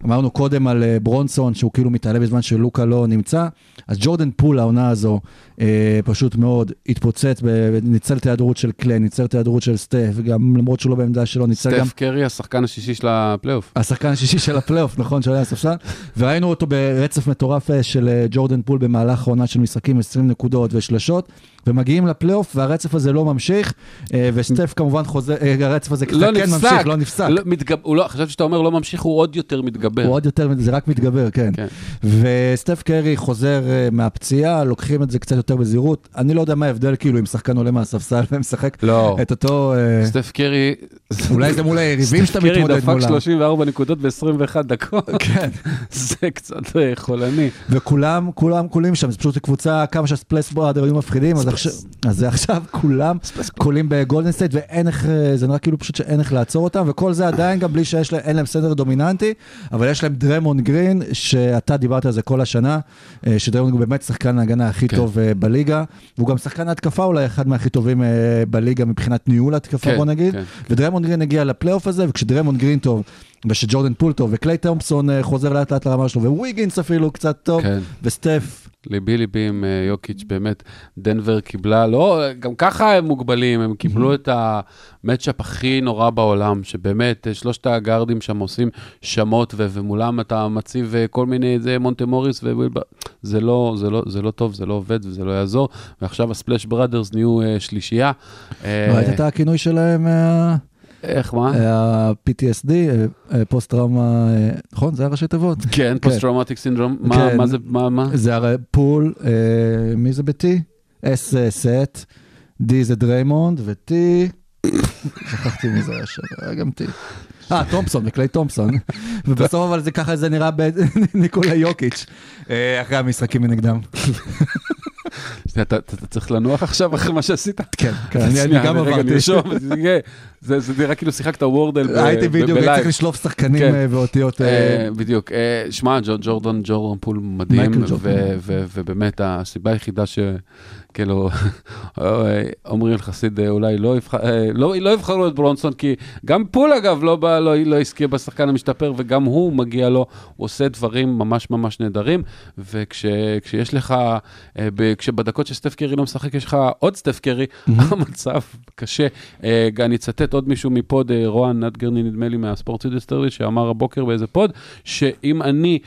אמרנו קודם על אה, ברונסון, שהוא כאילו מתעלה בזמן שלוקה לא נמצא, אז ג'ורדן פול העונה הזו אה, פשוט מאוד התפוצץ, ב- ניצל את ההיעדרות של קליי, ניצל את ההיעדרות של סטף, גם למרות שהוא לא בעמדה שלו, ניצל גם סטף קרי, השחקן השישי של הפלייאוף. השחקן השישי של הפלייאוף, נכון, שעולה על הספסל, וראינו אותו ברצף מטורף אה, של אה, ג'ורדן פול במהלך העונה של משחקים, 20 נקודות ושלשות, ומגיעים לפלייאוף, והרצף הזה לא ממשיך, אה, וסטף כמובן חוזר, אה, הרצף הזה לא כן נפסק. ממשיך, לא נפסק. לא, מתגב... הוא לא, חשבתי שאתה אומר לא ממשיך, הוא עוד יותר מתגבר. הוא עוד יותר, זה רק מתגבר, כן. כן. וסטף קרי חוזר אה, מהפציעה, לוקחים את זה קצת יותר בזהירות. אני לא יודע מה ההבדל, כאילו, אם שחקן עולה מהספסל ומשחק לא. את אותו... סטף קרי... אולי זה מול היריבים שאתה מתמודד סטף קרי דפק מולם. 34 נקודות ב-21 דקות. כן. זה קצת חולני. וכולם, כולם קולעים שם, זה פשוט קבוצה, כמה שהספלאש בראדרס היו מפחידים, אז עכשיו, אז זה עכשיו כולם קולעים בגולדן סטייט, ואין איך, אה, זה נראה כאילו פשוט שאין איך לעצור אותם, וכל זה עדיין גם בלי שיש להם, אין להם סנטר דומיננטי, אבל יש להם דריימונד גרין, שאתה דיברת על זה כל השנה, אה, שדריימונד הוא באמת שחקן ההגנה הכי כן. טוב אה, בליגה, והוא גם שחקן ההתקפה אולי אחד מהכי טובים בליגה מבחינת ניהול התקפה, כן, בוא נגיד, כן. ודריימונד גרין הגיע לפלייאוף הזה, וכשדריימונד גרין טוב, ושג'ורדן פול טוב, וקליי תומפסון אה, חוזר לאט לאט לרמה שלו, וויגינס אפילו קצת טוב, כן. וסטף, ליבי ליבי עם אה, יוקיץ', באמת, דנבר קיבלה, לא, גם ככה הם מוגבלים, הם קיבלו את ה matchup הכי נורא בעולם, שבאמת, אה, שלושת הגארדים שם עושים שמות, ו- ומולם אתה מציב כל מיני, זה מונטה מוריס, ווילבר, זה לא, זה, לא, זה לא טוב, זה לא עובד וזה לא יעזור, ועכשיו הספלאש בראדרס נהיו שלישייה. ראית את הכינוי שלהם, איך, מה? ה-PTSD, אה, פוסט טראומה, אה, נכון? זה הראשי תיבות? כן, post traumatic syndrome, מה כן. מה זה, מה, מה? זה הרי פול, אה, מי זה ב-T? S זה סטף, D זה דריימונד, ו-T, שכחתי מי זה היה שם, היה גם T. אה, תומפסון, וקליי תומפסון. ובסוף אבל זה ככה זה נראה בניקולה יוקיץ', אה, אחרי המשחקים מנגדם. אתה צריך לנוח עכשיו אחרי מה שעשית? כן, כן, אני- גם עברתי. זה- נראה כאילו שיחקת וורדל ב- הייתי בדיוק, ב live. הייתי צריך לשלוף שחקנים כן. אה, ואותיות. אה, אה, בדיוק, שמע, ג'ו- ג'ורדן, ג'ורדן פול מדהים, ובאמת הסיבה היחידה ש... כאילו, עומרי אלחסיד אה, אולי לא יבחר, אה, לא לא יבחרו את ברונסון, כי גם פול אגב לא בא- לא לא הזכירו בשחקן המשתפר, וגם הוא מגיע לו, הוא עושה דברים ממש ממש נהדרים, וכשיש לך, אה, שבדקות שסטף קרי לא משחק, יש לך עוד סטף קרי, המצב קשה. אני אצטט עוד מישהו מ pod, רוען נדגרני, נדמה לי, מהספורט סידסטרי, שאמר הבוקר באיזה pod, שאם אני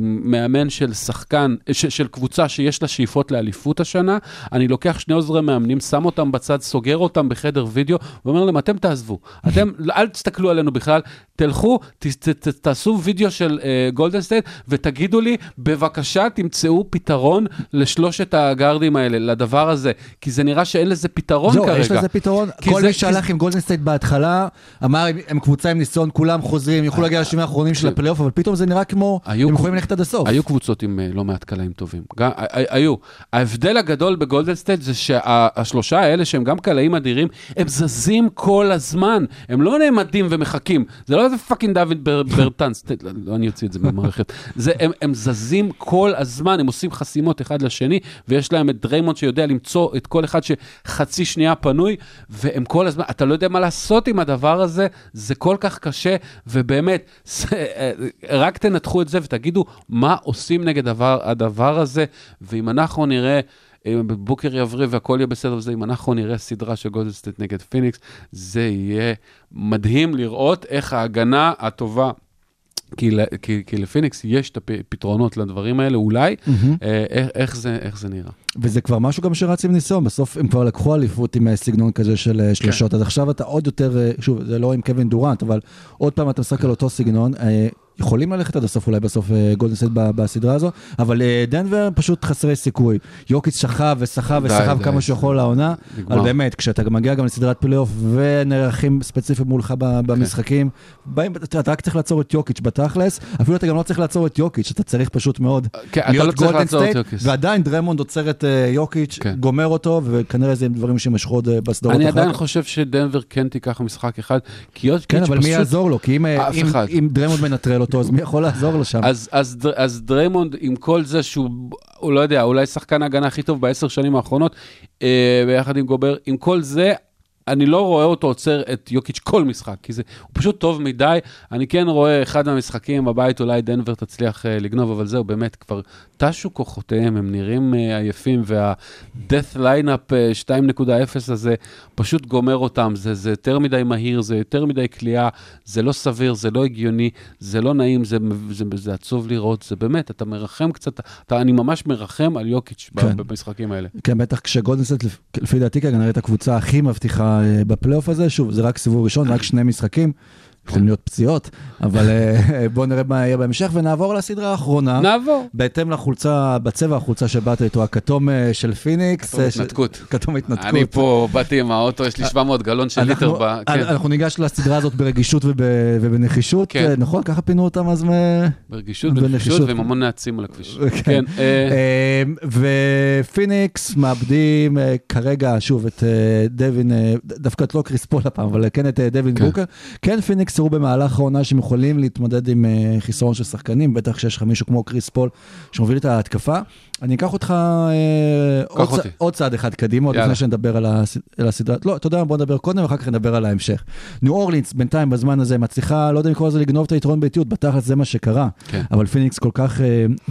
מאמן של שחקן, של קבוצה שיש לה שאיפות לאליפות השנה, אני לוקח שני עוזרי מאמנים, שם אותם בצד, סוגר אותם בחדר וידאו, ואומר להם, אתם תעזבו, אתם, אל תסתכלו עלינו בכלל, תלכו, ת, ת, ת, תעשו וידאו של אה, גולדן סטייט, ותגידו לי, בבקשה תמצאו פתרון לשלושת הגארדים האלה, לדבר הזה, כי זה נראה שאין לזה פתרון זהו, כרגע. יש לזה פתרון. כי כל זה- מי כי שהלך עם גולדן סטייט בהתחלה, אמר, הם- הם קבוצה עם ניסיון, כולם חוזרים, יוכלו להגיע לשנים האחרונים של. הפלייאוף, אבל פתאום זה נראה כמו, הם יכולים ללכת עד הסוף. היו קבוצות עם אה, לא מעט קלעים טובים. גם, ה- ה- היו. ההבדל הגדול בגולדן סטייט זה שהשלושה האלה שהם גם קלעים אדירים, הם זזים כל הזמן. הם לא נעמדים ומחכים. זה לא איזה fucking דוויס בר- ברטאנס, לא, לא אני אוציא את זה מהמערכת. זה, הם, הם זזים כל הזמן, הם עושים חסימות אחד לשני, ויש להם את דריימונד שיודע למצוא את כל אחד שחצי שנייה פנוי, והם כל הזמן, אתה לא יודע מה לעשות עם הדבר הזה, זה כל כך קשה, ובאמת, זה, אה, רק תנתחו את זה ותגידו מה עושים נגד הדבר, הדבר הזה, ואם אנחנו נראה... אם בוקר יבריא והכל יהיה בסדר וזה, אם אנחנו נראה סדרה של גולדן סטייט נגד פיניקס, זה יהיה מדהים לראות איך ההגנה הטובה, כי, כי, כי לפיניקס יש את הפתרונות לדברים האלה, אולי, אה, איך, איך, זה, איך זה נראה. וזה כבר משהו גם שרץ עם ניסיון, בסוף הם כבר לקחו אליפות עם סגנון כזה של אה, שלשות, אז עכשיו אתה עוד יותר, אה, שוב, זה לא עם קווין דורנט, אבל עוד פעם אתה משחק על אותו סגנון. אה, יכולים ללכת עד הסוף אולי בסוף גולדנסט בסדרה הזו, אבל אה, דנבר פשוט חסרי סיכוי. יוקיץ שכב וסחב וסחב. כמה שיכול לעונה. אבל באמת, כשאתה מגיע גם לסדרת פלייאוף ונערכים ספציפית מולך ב- במשחקים, באים, אתה רק צריך לעצור את יוקיץ' בתכלס, אפילו אתה גם לא צריך לעצור את יוקיץ', אתה צריך פשוט מאוד כן, אתה לא להיות יוקיס. ועדיין דרמונד עוצר את אה, יוקיץ', כן. גומר אותו, וכנראה זה דברים שימשכו עוד אה, בסדרות אני אחר עדיין כך. חושב שדנבר כן תיקח משחק אחד, כי יוקיץ' כן, אבל מי פשוט... יעזור לו? כי אה. אם דריימונד מנטרל אותו, אז מי יכול לעזור לו שם? אז, אז, אז דריימונד, עם כל זה שהוא, הוא לא יודע, אולי שחקן ההגנה הכי טוב בעשר שנים האחרונות, אה, ביחד עם גובר, עם כל זה, אני לא רואה אותו עוצר את יוקיץ' כל משחק, כי זה, הוא פשוט טוב מדי. אני כן רואה אחד מהמשחקים בבית, אולי דנבר תצליח אה, לגנוב, אבל זהו, באמת, כבר תשו כוחותיהם, הם נראים אה, עייפים, וה-death lineup אה, 2.0 הזה פשוט גומר אותם. זה, זה יותר מדי מהיר, זה יותר מדי כליאה, זה לא סביר, זה לא הגיוני, זה לא נעים, זה, זה, זה עצוב לראות, זה באמת, אתה מרחם קצת, אתה, אני ממש מרחם על יוקיץ' כן. במשחקים האלה. כן, בטח כשגולדנסט, לפי דעתי כנראה את הקבוצה הכי מבטיחה בפלייאוף הזה, שוב, זה רק סיבוב ראשון, רק שני משחקים. יכולים להיות פציעות, אבל אה, בואו נראה מה יהיה בהמשך, ונעבור לסדרה האחרונה. נעבור. בהתאם לחולצה, בצבע החולצה שבאת איתו, הכתום אה, של פיניקס. כתום אה, ש- התנתקות. כתום התנתקות. אני פה באתי עם האוטו, יש לי 700 גלון של ליטר אנחנו, ב... כן, אנחנו ניגש לסדרה הזאת ברגישות וב, ובנחישות, כן. נכון? ככה פינו אותם אז מ... ברגישות, בנחישות. ועם המון נעצים על הכביש. כן. כן, ופיניקס מאבדים כרגע, שוב, את דווין, דווקא את לא קריס פול הפעם, אבל כן את דווין כן. בוקר. כן, פיניקס הראו במהלך העונה שהם יכולים להתמודד עם אה, חיסרון של שחקנים, בטח שיש לך מישהו כמו קריס פול שמוביל את ההתקפה. אני אקח אותך אה, עוד, צ... אותי. עוד צעד אחד קדימה, עוד. לפני שנדבר על, הס... על הסדרה. לא, אתה יודע מה, בוא נדבר קודם, ואחר כך נדבר על ההמשך. ניו אורלינס, בינתיים, בזמן הזה, מצליחה, לא יודע אם לקרוא לזה לגנוב את היתרון ביתיות, בתכלס זה מה שקרה. כן. אבל פיניקס כל כך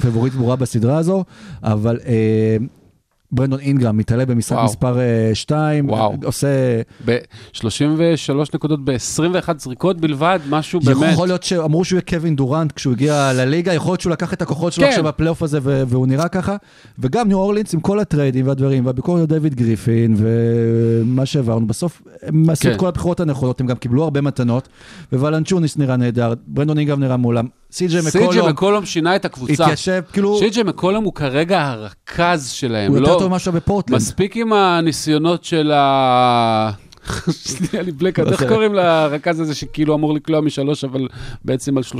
פבוריט ברורה בסדרה הזו, אבל ברנדון אינגרם מתעלה במשחק וואו. מספר 2, וואו. עושה, ב-33 נקודות ב-21 זריקות בלבד, משהו באמת. יכול להיות שאמרו שהוא יהיה קווין דורנט כשהוא הגיע לליגה, יכול להיות שהוא לקח את הכוחות שלו כן. עכשיו בפלייאוף הזה ו- והוא נראה ככה, וגם ניו אורלינס עם כל הטריידים והדברים, והביקורת על דיוויד גריפין ומה שהעברנו, בסוף הם עשו את כן. כל הבחירות הנכונות, הם גם קיבלו הרבה מתנות, ולנצ'יונאס נראה נהדר, ברנדון אינגרם נראה מעולה, סי.ג'יי סי.ג'י מקולום מקולום שינה את הקבוצה. התיישב, כאילו, סי.ג'יי מקולום הוא כרגע הרכז שלהם. הוא לא- יותר טוב ממה שהיה בפורטלנד. מספיק עם הניסיונות של ה... שנייה לי בלקאאוט, איך בסדר. קוראים לרכז הזה שכאילו אמור לקלוע משלוש, אבל בעצם על 30%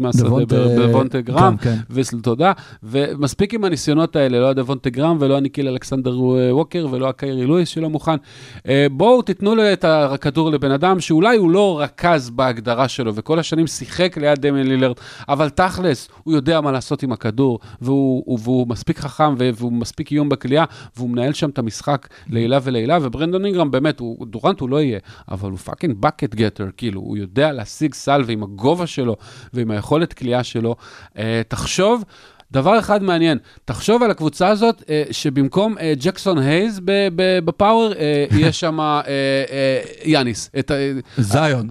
מהשדה, דבונטה- דבונטה גרם, כן, כן. וסל תודה, ומספיק עם הניסיונות האלה, לא הדבונטה גרם ולא הניקיל אלכסנדר אה, ווקר ולא הקיירי לואיס שלא מוכן. אה, בואו תיתנו לו את הכדור לבן אדם שאולי הוא לא רכז בהגדרה שלו, וכל השנים שיחק ליד דמיין לילרד, אבל תכלס, הוא יודע מה לעשות עם הכדור, והוא, הוא- והוא מספיק חכם והוא מספיק איום בכלייה, והוא מנהל שם את המשחק לעילה ולעילה, וברנדון אינגרם באמת, הוא, דורנט הוא לא יהיה, אבל הוא fucking bucket getter, כאילו, הוא יודע להשיג סל, ועם הגובה שלו, ועם היכולת קליעה שלו. אה, תחשוב, דבר אחד מעניין, תחשוב על הקבוצה הזאת, אה, שבמקום אה, ג'קסון הייז ב power, אה, יש שם אה, אה, יאניס. זיון.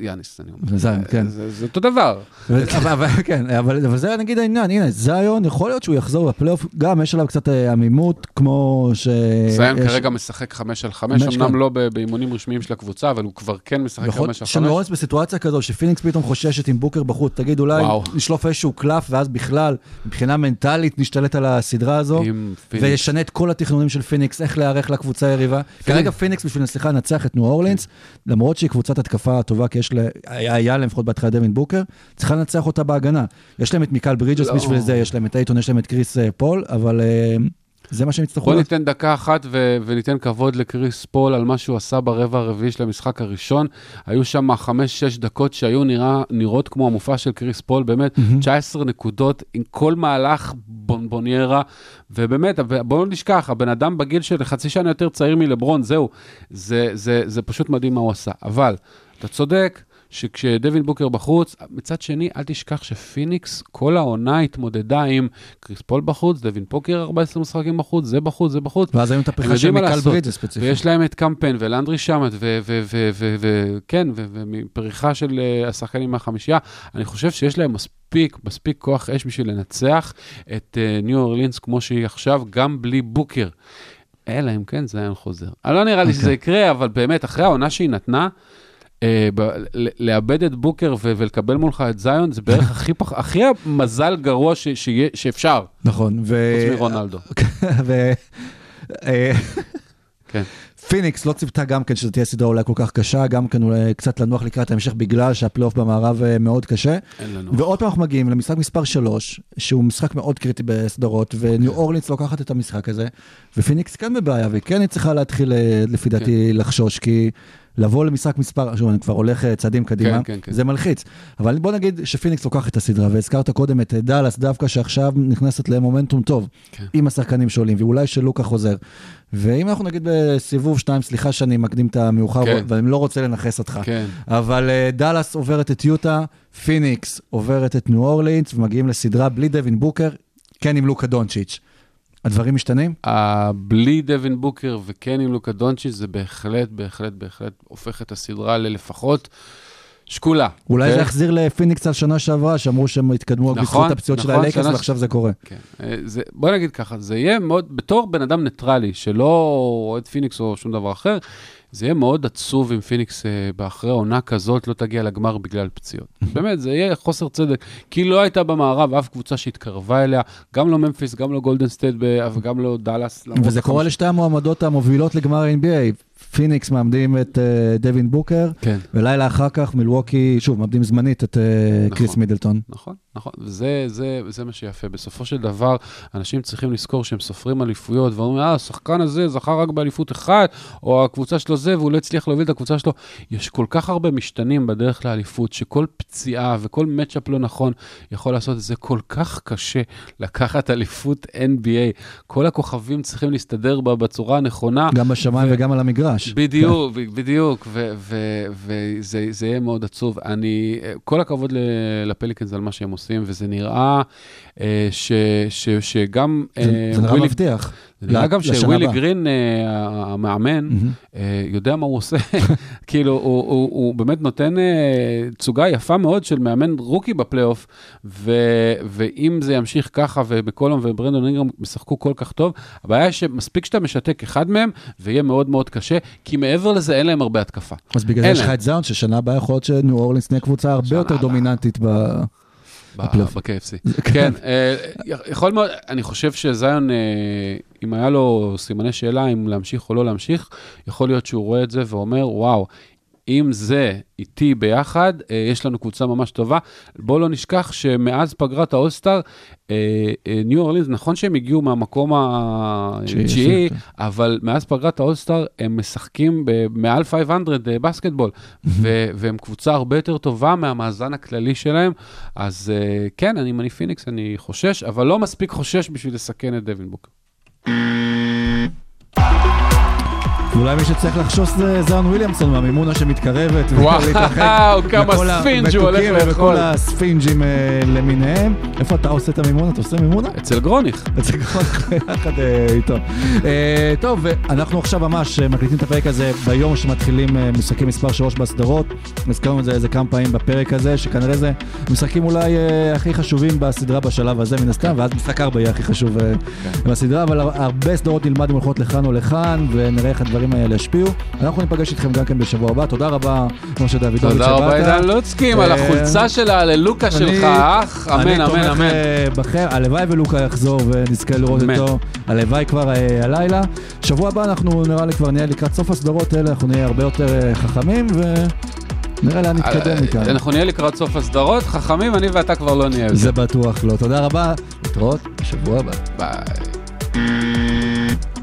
יאניס, אני אומר. זיון, כן. זה זה אותו דבר. אבל, אבל, כן, אבל, אבל זה נגיד העניין, הנה, זיון, יכול להיות שהוא יחזור בפלייאוף, גם יש עליו קצת אה, עמימות, כמו ש... זיין יש- כרגע משחק חמש על חמש, אמנם כן. לא באימונים רשמיים של הקבוצה, אבל הוא כבר כן משחק חמש על שאני חמש. רואה בסיטואציה כזו שפיניקס פתאום חוששת עם בוקר בחוץ, תגיד אולי. נשלוף איזשהו קלף ואז בכלל, מבחינה מנטלית נשתלט על הסדרה הזו. וישנה את כל התכנונים של פיניקס, איך להיערך לקבוצה היריבה. כרגע פיניקס בשביל, סליחה, לנצח את ניו אורלינס, למרות שהיא קבוצת התקפה טובה, כי יש לה, היה, היה להם לפחות בהתחלה דווין בוקר, צריכה לנצח אותה בהגנה. יש להם את מיקל ברידג'ס לא. בשביל זה, יש להם את אייטון, יש להם את קריס אה, פול, אבל אה, זה מה שהם יצטרכו בוא. ניתן דקה אחת ו- וניתן כבוד לקריס פול על מה שהוא עשה ברבע הרביעי של המשחק הראשון. היו שם חמש-שש דקות שהיו נראה, נראות כמו המופע של קריס פול, באמת, 19 נקודות עם כל מהלך בונבוניירה, ובאמת, בואו לא נשכח, הבן אדם בגיל של חצי שנה יותר צעיר מלברון, זהו, זה, זה, זה פשוט מדהים מה הוא עשה. אבל, אתה צודק. שכשדווין בוקר בחוץ, מצד שני, אל תשכח שפיניקס כל העונה התמודדה עם קריס פול בחוץ, דווין בוקר 14 משחקים בחוץ, זה בחוץ, זה בחוץ. ואז היו את הפריחה של מיקל. ברידג'ס ספציפית. ויש להם את קמפן ולנדרי שמט, וכן, ומפריחה של אה, השחקנים מהחמישייה. אני חושב שיש להם מספיק, מספיק כוח אש בשביל לנצח את אה, ניו אורלינס כמו שהיא עכשיו, גם בלי בוקר. אלא אם כן זיון חוזר. אני לא נראה לי אוקיי. שזה יקרה, אבל באמת, אחרי העונה שהיא נתנה, לאבד את בוקר ו- ולקבל מולך את זיון, זה בערך הכי פח... הכי המזל גרוע ש- שיהיה- שאפשר, נכון, ו... חוץ מרונלדו. ו... אה, כן. פיניקס לא ציפתה גם כן שזו תהיה סדרה אולי כל כך קשה, גם כן אולי קצת לנוח לקראת ההמשך בגלל שהפלייאוף במערב אה, מאוד קשה. אין לנו. ועוד פעם אנחנו מגיעים למשחק מספר 3, שהוא משחק מאוד קריטי בסדרות, וניו אורלינס לוקחת את המשחק הזה, ופיניקס כן בבעיה, והיא כן צריכה להתחיל, אה, לפי דעתי, לחשוש, כי לבוא למשחק מספר, שוב, אני כבר הולך אה, צעדים קדימה, כן, כן, כן. זה מלחיץ. אבל בוא נגיד שפיניקס לוקחת את הסדרה, והזכרת קודם את אה, דאלאס דווקא, שעכשיו נכנסת למומנטום טוב, כן. עם השחקנים שעולים, ואולי שלוקה חוזר. ואם אנחנו נגיד בסיבוב 2, סליחה שאני מקדים את המאוחר, כן. ואני לא רוצה לנחס אותך. כן. אבל אה, דאלאס עוברת את יוטה, פיניקס עוברת את ניו אורלינס, ומגיעים לסדרה בלי דווין בוקר, כן עם לוקה דונצ'יץ'. הדברים משתנים? בלי דווין בוקר וכן עם לוקה דונצ'יץ', זה בהחלט, בהחלט, בהחלט הופך את הסדרה ללפחות שקולה. אולי כן? זה יחזיר לפיניקס על שנה שעברה, שאמרו שהם התקדמו נכון, בזכות הפציעות של נכון, הלייקרס, ועכשיו זה קורה. כן. אה, בוא נגיד ככה, זה יהיה מאוד, בתור בן אדם ניטרלי, שלא אוהד פיניקס או שום דבר אחר, זה יהיה מאוד עצוב אם פיניקס אה, באחרי עונה כזאת לא תגיע לגמר בגלל פציעות. באמת, זה יהיה חוסר צדק, כי לא הייתה במערב אף קבוצה שהתקרבה אליה, גם לא ממפיס, גם לא גולדן סטייט וגם לא דאלאס. וזה קורה לשתי המועמדות המובילות לגמר ה-NBA. פיניקס מאבדים את אה, דווין בוקר, כן. ולילה אחר כך מילווקי, שוב, מאבדים זמנית את אה, נכון. קריס מידלטון. נכון, נכון, וזה זה, זה מה שיפה. בסופו של דבר, אנשים צריכים לזכור שהם סופרים אליפויות, ואומרים, אה, השחקן הזה זכה רק באליפות אחת, או הקבוצה שלו זה, והוא לא הצליח להוביל את הקבוצה שלו. יש כל כך הרבה משתנים בדרך לאליפות, שכל פציעה וכל מצ'אפ לא נכון יכול לעשות את זה כל כך קשה לקחת אליפות NBA. כל הכוכבים צריכים להסתדר בה בצורה הנכונה. גם בשמיים וגם על המגרש. בדיוק, בדיוק, וזה זה יהיה מאוד עצוב. אני, כל הכבוד לפליקנס על מה שהם עושים, וזה נראה אה, ש, ש, שגם... זה אה, זה נראה ווילי- מבטיח. נראה גם שווילי. גרין, אה, המאמן. אה, יודע מה הוא עושה. כאילו, הוא, באמת נותן אה, תצוגה יפה מאוד של מאמן רוקי בפלייאוף, ואם זה ימשיך ככה, ובקולום וברנדון אינגרם ישחקו כל כך טוב, הבעיה היא שמספיק שאתה משתק אחד מהם, ויהיה מאוד מאוד קשה, כי מעבר לזה אין להם הרבה התקפה. אז בגלל זה יש לך. את זאון, ששנה הבאה יכול להיות שניו אורלינס תהיה קבוצה הרבה יותר. דומיננטית ב... ב-KFC. כן, אה, יכול מאוד, אני חושב שזיון, אה, אם היה לו סימני שאלה אם להמשיך או לא להמשיך, יכול להיות שהוא רואה את זה ואומר, וואו, אם זה איתי ביחד, אה, יש לנו קבוצה ממש טובה. בואו לא נשכח שמאז פגרת האולסטאר, אה, אה, ניו אורלינס, נכון שהם הגיעו מהמקום תשיעי, התשיעי, כן. אבל מאז פגרת האולסטאר הם משחקים מעל 500 אה, basketball, והם קבוצה הרבה יותר טובה מהמאזן הכללי שלהם. אז כן, אם אני פיניקס, אני חושש, אבל לא מספיק חושש בשביל לסכן את דווין ואולי מי שצריך לחשוש זה זאון וויליאמסון מהמימונה שמתקרבת. וואו, כמה ספינג' הוא הולך לאכול. וכל הספינג'ים אה, למיניהם. איפה אתה עושה את המימונה? אתה עושה מימונה? אצל גרוניך. אצל כל יחד אה, איתו. אה, טוב, ואנחנו עכשיו ממש מקליטים את הפרק הזה ביום שמתחילים משחקים מספר 3 בסדרות. הזכרנו את זה איזה כמה פעמים בפרק הזה, שכנראה זה משחקים אולי הכי חשובים בסדרה בשלב הזה מן הסתם, ואז משחק 4 יהיה הכי חשוב אה, בסדרה, אבל הרבה סדרות נלמד אם הולכות לכאן או לכאן, ונראה איך הדברים האלה ישפיעו. אנחנו ניפגש איתכם גם כן בשבוע הבא. תודה רבה, משה דוידוביץ', תודה רבה, עידן לוצקי, על אה, החולצה של ההללוקה אני- שלך, אח. אמן, אמן, תומך אמן. אה, בכם, הלוואי ולוקה יחזור ונזכה לראות. אותו, הלוואי כבר אה, הלילה. שבוע הבא אנחנו נראה לי כבר נהיה לקראת סוף הסדרות האלה, אנחנו נהיה הרבה יותר אה, חחמים ונראה לאן נתקדם מכאן. אנחנו נהיה לקראת סוף הסדרות, חכמים, אני ואתה כבר לא נהיה. זה בטוח לא. תודה רבה, להתראות בשבוע הבא. ביי.